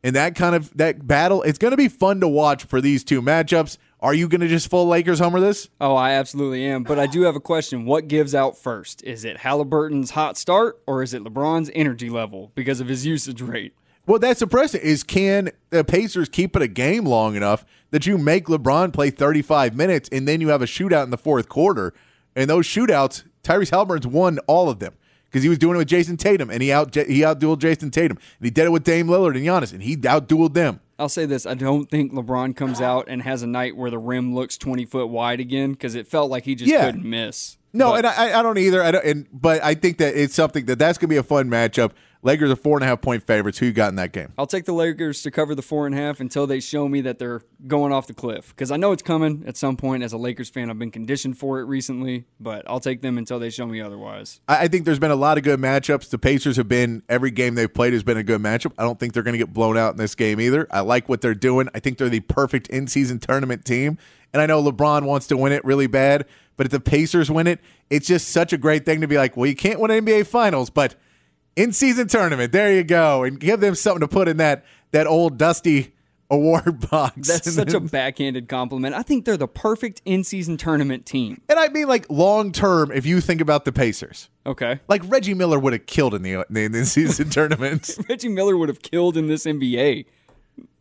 Speaker 2: and that kind of that battle. It's going to be fun to watch for these two matchups. Are you going to just full Lakers homer this?
Speaker 3: Oh, I absolutely am. But I do have a question. What gives out first? Is it Halliburton's hot start or is it LeBron's energy level because of his usage rate?
Speaker 2: Well, that's the question: is can the Pacers keep it a game long enough that you make LeBron play 35 minutes and then you have a shootout in the fourth quarter? And those shootouts, Tyrese Halliburton's won all of them because he was doing it with Jayson Tatum and he out he outdueled Jayson Tatum and he did it with Dame Lillard and Giannis and he outdueled them.
Speaker 3: I'll say this: I don't think LeBron comes out and has a night where the rim looks twenty foot wide again because it felt like he just
Speaker 2: Yeah.
Speaker 3: couldn't miss.
Speaker 2: No,
Speaker 3: But-
Speaker 2: and I, I don't either. I don't, and but I think that it's something that that's going to be a fun matchup. Lakers are four and a half point favorites. Who you got in that game?
Speaker 3: I'll take the Lakers to cover the four and a half until they show me that they're going off the cliff because I know it's coming at some point. As a Lakers fan, I've been conditioned for it recently, but I'll take them until they show me otherwise.
Speaker 2: I think there's been a lot of good matchups. The Pacers have been every game they've played has been a good matchup. I don't think they're going to get blown out in this game either. I like what they're doing. I think they're the perfect in-season tournament team. And I know LeBron wants to win it really bad, but if the Pacers win it, it's just such a great thing to be like, well, you can't win NBA Finals, but in-season tournament, there you go, and give them something to put in that that old dusty award box.
Speaker 3: That's such a backhanded compliment. I think they're the perfect in season tournament team.
Speaker 2: and I mean like long term. If you think about the Pacers,
Speaker 3: Okay.
Speaker 2: like Reggie Miller would have killed in the in the in-season tournaments.
Speaker 3: Reggie Miller would have killed in this NBA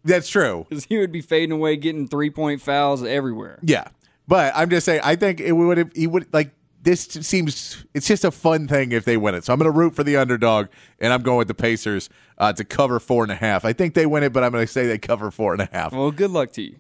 Speaker 2: That's true.
Speaker 3: because he would be fading away, getting three point fouls everywhere.
Speaker 2: Yeah, but I'm just saying. I think it would have. He would like this. Seems it's just a fun thing if they win it. So I'm going to root for the underdog, and I'm going with the Pacers uh, to cover four and a half. I think they win it, but I'm going to say they cover four and a half.
Speaker 3: Well, good luck to you.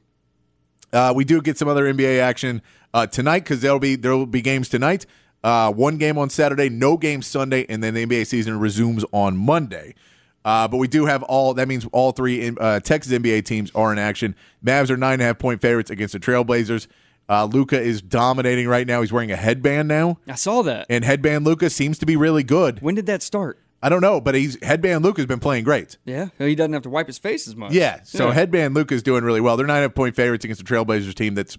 Speaker 2: Uh, we do get some other NBA action uh, tonight because there'll be there will be games tonight. Uh, one game on Saturday, no game Sunday, and then the NBA season resumes on Monday. Uh, but we do have all. That means all three uh, Texas NBA teams are in action. Mavs are nine and a half point favorites against the Trailblazers. Uh, Luka is dominating right now. He's wearing a headband now,
Speaker 3: I saw that.
Speaker 2: and headband Luka seems to be really good.
Speaker 3: when did that start?
Speaker 2: I don't know, but he's headband Luka's been playing great.
Speaker 3: Yeah, he doesn't have to wipe his face as much.
Speaker 2: Yeah, so headband Luka's doing really well. They're nine and a half point favorites against the Trailblazers team that's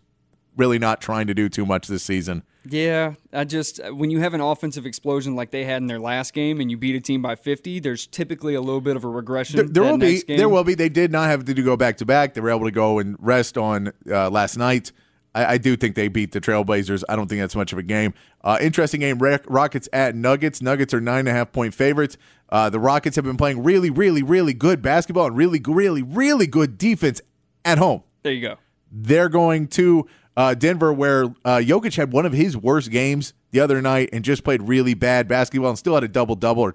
Speaker 2: really not trying to do too much this season.
Speaker 3: Yeah, I just when you have an offensive explosion like they had in their last game and you beat a team by 50, there's typically a little bit of a regression.
Speaker 2: There, there
Speaker 3: that
Speaker 2: will be.
Speaker 3: next game.
Speaker 2: There will be. They did not have to go back to back. They were able to go and rest on uh, last night. I, I do think they beat the Trailblazers. I don't think that's much of a game. Uh, interesting game. Rock- Rockets at Nuggets. Nuggets are nine and a half point favorites. Uh, the Rockets have been playing really, really, really good basketball and really, really, really good defense at home.
Speaker 3: There you go.
Speaker 2: They're going to uh, Denver, where uh, Jokic had one of his worst games the other night and just played really bad basketball and still had a double double,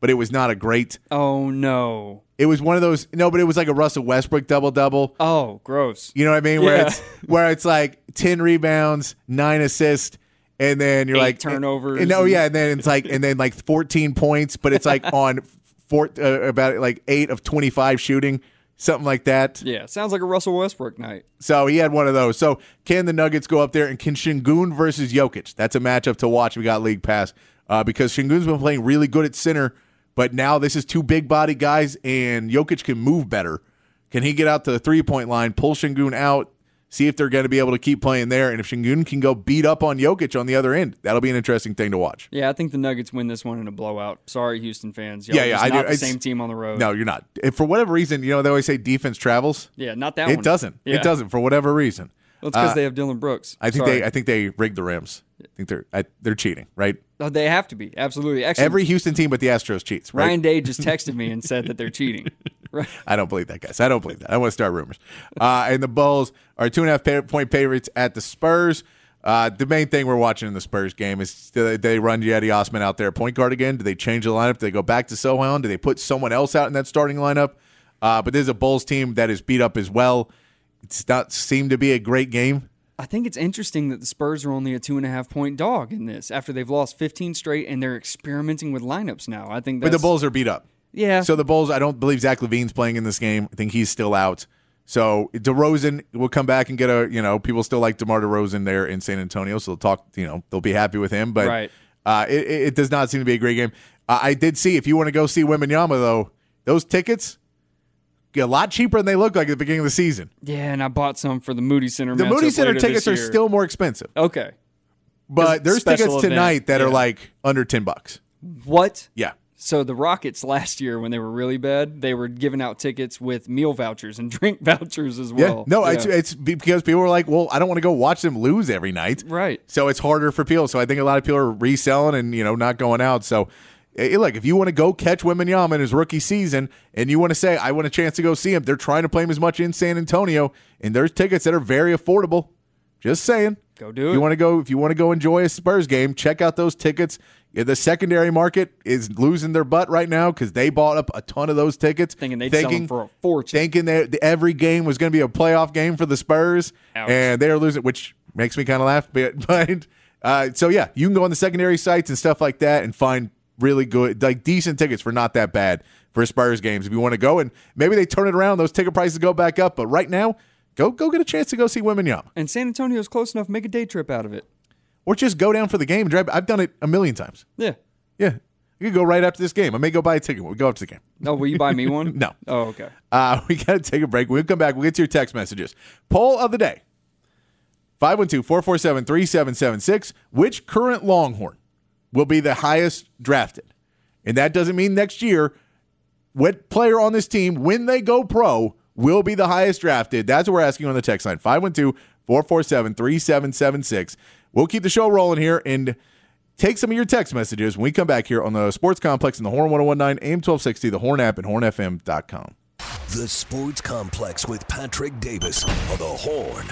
Speaker 2: but it was not a great.
Speaker 3: Oh no.
Speaker 2: It was one of those no, but it was like a Russell Westbrook double double.
Speaker 3: Oh, gross.
Speaker 2: You know what I mean? Where
Speaker 3: Yeah.
Speaker 2: it's where it's like ten rebounds, nine assists, and then you're
Speaker 3: Eight
Speaker 2: like
Speaker 3: turnovers
Speaker 2: And, oh yeah, and then it's like and then like fourteen points, but it's like on four uh, about like eight of twenty five shooting, something like that.
Speaker 3: Yeah, sounds like a Russell Westbrook night.
Speaker 2: So he had one of those. So can the Nuggets go up there and can Sengun versus Jokic? That's a matchup to watch. We got League Pass uh, because Sengun's been playing really good at center, but now this is two big body guys and Jokic can move better. Can he get out to the three point line, pull Sengun out, see if they're going to be able to keep playing there, and if Sengun can go beat up on Jokic on the other end, that'll be an interesting thing to watch.
Speaker 3: Yeah, I think the Nuggets win this one in a blowout. Sorry, Houston fans. Y'all
Speaker 2: Yeah, yeah, I do.
Speaker 3: the same team on the road.
Speaker 2: No, you're not. If for whatever reason, you know they always say defense travels.
Speaker 3: Yeah, not that
Speaker 2: It
Speaker 3: one.
Speaker 2: It doesn't.
Speaker 3: Yeah.
Speaker 2: It doesn't for whatever reason.
Speaker 3: Well, it's because
Speaker 2: Uh,
Speaker 3: they have Dillon Brooks.
Speaker 2: I think
Speaker 3: Sorry.
Speaker 2: they. I think they rigged the Rams. Think they're. I, they're cheating, right?
Speaker 3: Oh, they have to be absolutely. Actually,
Speaker 2: Every Houston team but the Astros cheats, right?
Speaker 3: Ryan Day just texted me and said that they're cheating. Right.
Speaker 2: I don't believe that, guys. I don't believe that. I want to start rumors. Uh, and the Bulls are two and a half point favorites at the Spurs. Uh, the main thing we're watching in the Spurs game is do they, run Cedi Osman out there point guard again? Do they change the lineup? Do they go back to Sochan? Do they put someone else out in that starting lineup? Uh, but this is a Bulls team that is beat up as well. It's not seemed to be a great game.
Speaker 3: I think it's interesting that the Spurs are only a two and a half point dog in this after they've lost 15 straight and they're experimenting with lineups now. I think
Speaker 2: But the Bulls are beat up.
Speaker 3: yeah.
Speaker 2: So the Bulls, I don't believe Zach LaVine's playing in this game. I think he's still out. So DeRozan will come back and get a, you know, people still like DeMar DeRozan there in San Antonio. So they'll talk, you know, they'll be happy with him. But
Speaker 3: Right.
Speaker 2: uh, it, it does not seem to be a great game. Uh, I did see, if you want to go see Wembanyama, though, those tickets a lot cheaper than they look like at the beginning of the season.
Speaker 3: yeah, and I bought some for the Moody Center.
Speaker 2: The Moody Center tickets are still more expensive.
Speaker 3: okay.
Speaker 2: But there's tickets
Speaker 3: event,
Speaker 2: tonight that are like under 10 bucks.
Speaker 3: What?
Speaker 2: Yeah.
Speaker 3: So the Rockets last year, when they were really bad, they were giving out tickets with meal vouchers and drink vouchers as
Speaker 2: Yeah,
Speaker 3: well.
Speaker 2: no,
Speaker 3: Yeah.
Speaker 2: it's it's because people are like, well, I don't want to go watch them lose every night,
Speaker 3: Right.
Speaker 2: So it's harder for people. So I think a lot of people are reselling and you know not going out. So eh, look, if you want to go catch Wembanyama in his rookie season, and you want to say I want a chance to go see him, they're trying to play him as much in San Antonio, and there's tickets that are very affordable. Just saying,
Speaker 3: Go do
Speaker 2: If
Speaker 3: it.
Speaker 2: you want to go, if you want to go enjoy a Spurs game, check out those tickets. The secondary market is losing their butt right now because they bought up a ton of those tickets,
Speaker 3: Thinking they'd sell them for a fortune.
Speaker 2: thinking that every game was going to be a playoff game for the Spurs,
Speaker 3: Ouch.
Speaker 2: and they're losing, which makes me kind of laugh a bit. But uh, so yeah, you can go on the secondary sites and stuff like that and find really good, like decent tickets for not that bad for Spurs games if you want to go. And maybe they turn it around; those ticket prices go back up. But right now, go go get a chance to go see Wembanyama,
Speaker 3: and San Antonio's close enough. Make a day trip out of it.
Speaker 2: or just go down for the game and drive. I've done it a million times.
Speaker 3: Yeah.
Speaker 2: Yeah, you could go right after this game. I may go buy a ticket. when We go up to the game.
Speaker 3: Oh, will you buy me one?
Speaker 2: No.
Speaker 3: Oh, okay.
Speaker 2: Uh, we got to take a break. We'll come back. We'll get to your text messages. Poll of the day 512 447 3776. Which current Longhorn will be the highest drafted? And that doesn't mean next year. What player on this team, when they go pro, will be the highest drafted? That's what we're asking on the text line 512 447 3776. We'll keep the show rolling here and take some of your text messages when we come back here on the Sports Complex in the Horn 1019 AM 1260, the Horn app, and hornfm.com.
Speaker 1: The Sports Complex with Patrick Davis on the Horn.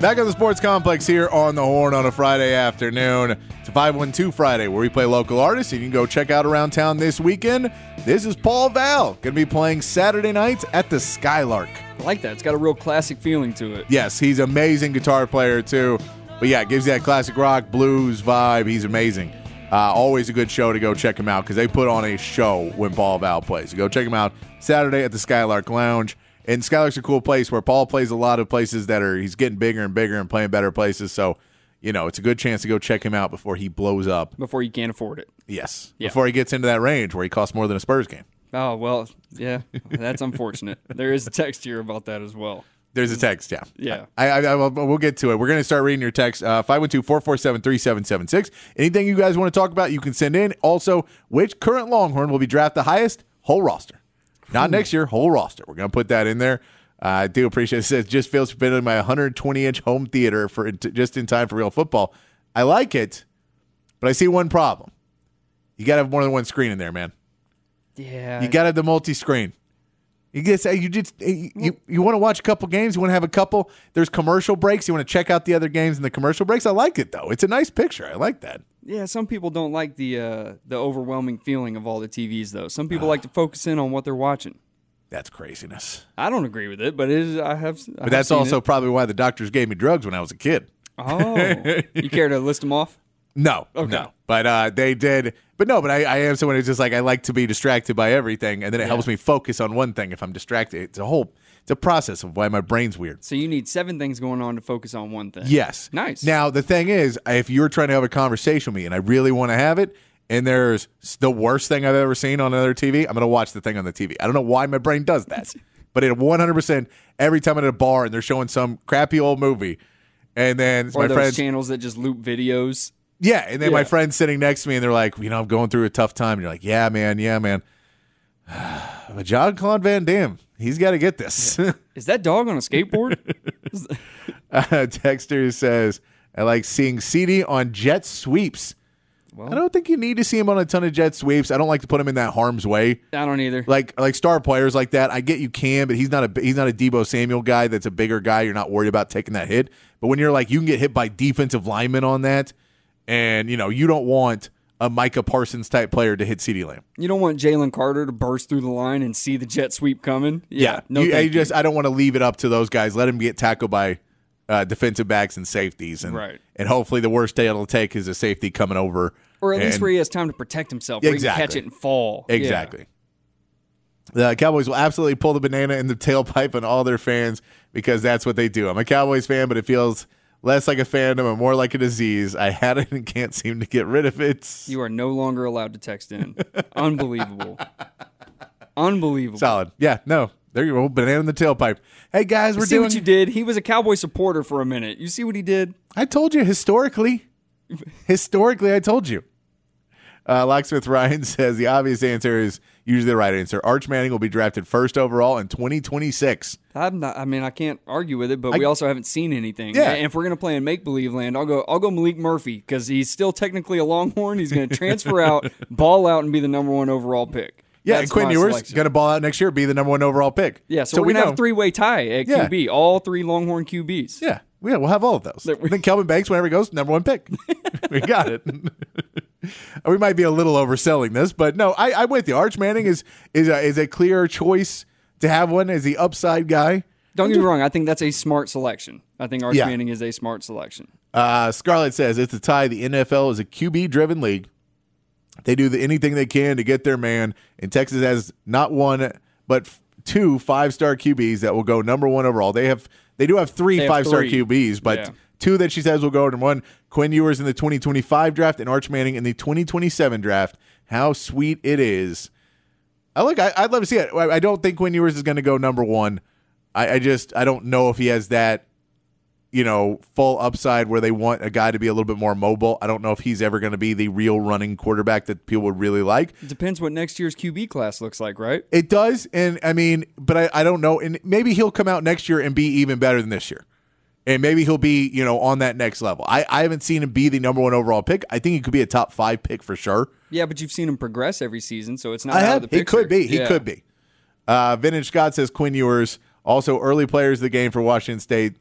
Speaker 2: Back on the Sports Complex here on the Horn on a Friday afternoon. It's a 512 Friday where we play local artists you can go check out around town this weekend. This is Paul Val, going to be playing Saturday nights at the Skylark.
Speaker 3: I like that. It's got a real classic feeling to it.
Speaker 2: Yes, he's an amazing guitar player too. But yeah, it gives you that classic rock blues vibe. He's amazing. Uh, always a good show to go check him out because they put on a show when Paul Val plays. So go check him out Saturday at the Skylark Lounge. And Skylark's a cool place where Paul plays a lot of places that are he's getting bigger and bigger and playing better places. So, you know, it's a good chance to go check him out before he blows up.
Speaker 3: Before you can't afford it.
Speaker 2: Yes.
Speaker 3: Yeah.
Speaker 2: Before he gets into that range where he costs more than a Spurs game.
Speaker 3: Oh well, yeah, that's unfortunate. there is a text here about that as well.
Speaker 2: There's a text, yeah.
Speaker 3: Yeah.
Speaker 2: I, I, I will- we'll get to it. We're going to start reading your text. Uh, 512-447-3776. Anything you guys want to talk about, you can send in. Also, which current Longhorn will be drafted the highest? Whole roster. Not next year, whole roster. We're going to put that in there. Uh, I do appreciate it. It says, just feels in my 120-inch home theater for just in time for real football. I like it, but I see one problem. You got to have more than one screen in there, man.
Speaker 3: Yeah,
Speaker 2: You got to have the multi-screen. You get you just you, you, you want to watch a couple games. You want to have a couple. There's commercial breaks. You want to check out the other games in the commercial breaks. I like it though. It's a nice picture. I like that.
Speaker 3: Yeah, some people don't like the uh, the overwhelming feeling of all the TVs though. Some people like to focus in on what they're watching.
Speaker 2: That's craziness.
Speaker 3: I don't agree with it, but it is. I have. I
Speaker 2: But that's also probably why the doctors gave me drugs when I was a kid.
Speaker 3: Oh, you care to list them off?
Speaker 2: No,
Speaker 3: Okay.
Speaker 2: no. But uh, they did. But no, but I, I am someone who's just like I like to be distracted by everything, and then it helps me focus on one thing. If I'm distracted, it's a whole. It's a process of why my brain's weird.
Speaker 3: So you need seven things going on to focus on one thing.
Speaker 2: Yes.
Speaker 3: Nice.
Speaker 2: Now the thing is, if you're trying to have a conversation with me and I really want to have it, and there's the worst thing I've ever seen on another TV, I'm going to watch the thing on the TV. I don't know why my brain does that, but it 100% every time I'm at a bar and they're showing some crappy old movie, and then
Speaker 3: or
Speaker 2: my
Speaker 3: those
Speaker 2: friends,
Speaker 3: channels that just loop videos.
Speaker 2: Yeah, and then my friends sitting next to me and they're like, you know, I'm going through a tough time. And you're like, yeah, man, yeah, man. but John Claude Van Damme, he's got to get this.
Speaker 3: Is that dog on a skateboard?
Speaker 2: Uh, Texter says, I like seeing CeeDee on jet sweeps. I don't think you need to see him on a ton of jet sweeps. I don't like to put him in that harm's way.
Speaker 3: I don't either.
Speaker 2: Like like star players like that, I get you can, but he's not a he's not a Deebo Samuel guy. That's a bigger guy. You're not worried about taking that hit. But when you're like you can get hit by defensive linemen on that, and you know you don't want a Micah Parsons type player to hit CeeDee Lamb.
Speaker 3: You don't want Jalen Carter to burst through the line and see the jet sweep coming. Yeah, no,
Speaker 2: you, I just I don't want to leave it up to those guys. Let him get tackled by uh, defensive backs and safeties, and
Speaker 3: Right.
Speaker 2: and hopefully the worst day it'll take is a safety coming over,
Speaker 3: or at least where he has time to protect himself, where he can catch it and fall. Yeah.
Speaker 2: Exactly. The Cowboys will absolutely pull the banana in the tailpipe on all their fans because that's what they do. I'm a Cowboys fan, but it feels less like a fandom and more like a disease. I had it and can't seem to get rid of it.
Speaker 3: You are no longer allowed to text in. Unbelievable. Unbelievable.
Speaker 2: Solid. Yeah, no. There you go. Banana in the tailpipe. Hey guys, we're
Speaker 3: see
Speaker 2: doing
Speaker 3: what you did? He was a Cowboy supporter for a minute. You see what he did?
Speaker 2: I told you historically. historically, I told you. Uh, Locksmith Ryan says the obvious answer is usually the right answer. Arch Manning will be drafted first overall in 2026.
Speaker 3: I'm not, I mean, I can't argue with it, but we also haven't seen anything.
Speaker 2: Yeah.
Speaker 3: And if we're gonna play in make believe land, I'll go. I'll go Maalik Murphy because he's still technically a Longhorn. He's gonna transfer out, ball out, and be the number one overall pick.
Speaker 2: Yeah,
Speaker 3: That's
Speaker 2: and Quinn Ewers going to ball out next year, be the number one overall pick.
Speaker 3: Yeah, so, we're
Speaker 2: we
Speaker 3: have three way tie at
Speaker 2: Yeah.
Speaker 3: QB. All three Longhorn QBs.
Speaker 2: Yeah, yeah, we'll have all of those. Then Kelvin Banks, whenever he goes, number one pick. we got it. we might be a little overselling this, but no, I, I'm with you. Arch Manning is is a, is a clear choice to have one as the upside guy.
Speaker 3: Don't get me wrong. I think that's a smart selection. I think Arch
Speaker 2: Yeah.
Speaker 3: Manning is a smart selection.
Speaker 2: Uh, Scarlett says it's a tie. The NFL is a QB driven league. They do the, anything they can to get their man. And Texas has not one but two five star QBs that will go number one overall. They have they do have three
Speaker 3: have
Speaker 2: five star. QBs, but
Speaker 3: Yeah.
Speaker 2: Two that she says will go number one. Quinn Ewers in the 2025 draft and Arch Manning in the 2027 draft. How sweet it is. I look. I, I'd love to see it. I, I don't think Quinn Ewers is going to go number one. I, I just I don't know if he has that you know, full upside where they want a guy to be a little bit more mobile. I don't know if he's ever going to be the real running quarterback that people would really like.
Speaker 3: It depends what next year's QB class looks like, right?
Speaker 2: It does, and I mean, but I, I don't know. And maybe he'll come out next year and be even better than this year. And maybe he'll be, you know, on that next level. I, I haven't seen him be the number one overall pick. I think he could be a top five pick for sure.
Speaker 3: Yeah, but you've seen him progress every season, so it's not
Speaker 2: I
Speaker 3: out
Speaker 2: have.
Speaker 3: of the
Speaker 2: He could be. He
Speaker 3: Yeah.
Speaker 2: could be. Uh, Vintage Scott says Quinn Ewers, also early players of the game for Washington State.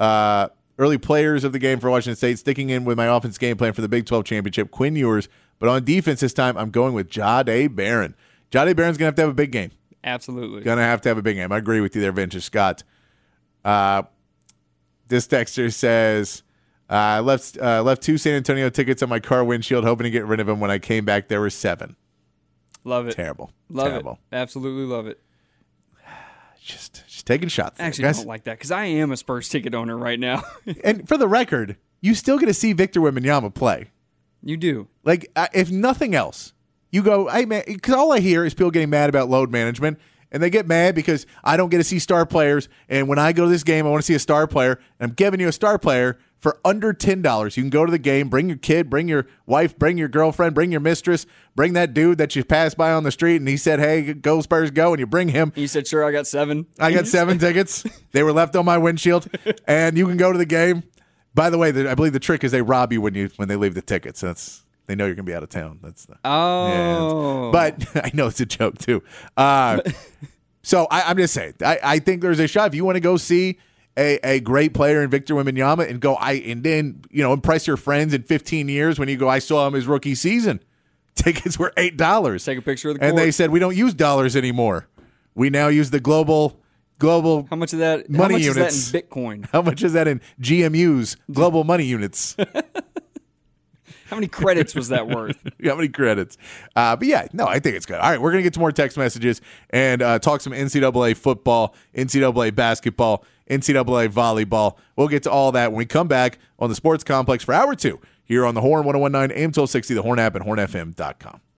Speaker 2: Uh, early players of the game for Washington State, sticking in with my offense game plan for the Big 12 championship. Quinn Ewers, but on defense this time, I'm going with Jahdae Barron. Jahdae Barron's gonna have to have a big game.
Speaker 3: Absolutely.
Speaker 2: Gonna have to have a big game. I agree with you there, Vintage Scott. Uh, this texter says, uh, I left uh, left two San Antonio tickets on my car windshield, hoping to get rid of them. When I came back, there were seven.
Speaker 3: Love it.
Speaker 2: Terrible.
Speaker 3: Love
Speaker 2: Terrible.
Speaker 3: it. Absolutely love it.
Speaker 2: Just, just taking shots.
Speaker 3: I actually
Speaker 2: guys.
Speaker 3: don't like that because I am a Spurs ticket owner right now.
Speaker 2: and for the record, you still get to see Victor Wembanyama play.
Speaker 3: you do.
Speaker 2: Like, uh, if nothing else, you go, hey man, because all I hear is people getting mad about load management, and they get mad because I don't get to see star players. And when I go to this game, I want to see a star player, and I'm giving you a star player for under ten dollars. You can go to the game, bring your kid, bring your wife, bring your girlfriend, bring your mistress, bring that dude that you passed by on the street, and he said, "Hey, go Spurs, go!" And you bring him.
Speaker 3: You said, sure, I got seven.
Speaker 2: I got seven tickets. They were left on my windshield, and you can go to the game. By the way, the, I believe the trick is they rob you when you when they leave the tickets. That's they know you're gonna be out of town. That's the
Speaker 3: Oh.
Speaker 2: yeah, but I know it's a joke too. Uh, so I, I'm just saying, I, I think there's a shot if you want to go see a, a great player in Victor Wembanyama and go, I and then you know impress your friends in 15 years when you go, I saw him his rookie season. Tickets were eight dollars.
Speaker 3: Take a picture of the
Speaker 2: and they said we don't use dollars anymore. We now use the global global.
Speaker 3: How much of that? how
Speaker 2: Money
Speaker 3: much
Speaker 2: units.
Speaker 3: is that in Bitcoin?
Speaker 2: How much is that in GMU's global money units?
Speaker 3: How many credits was that worth?
Speaker 2: How many credits? Uh, but yeah, no, I think it's good. All right, we're gonna get to more text messages and uh, talk some NCAA football, NCAA basketball, NCAA volleyball. We'll get to all that when we come back on the Sports Complex for hour two here on the Horn 1019 AM 1260, the Horn app, and hornfm.com.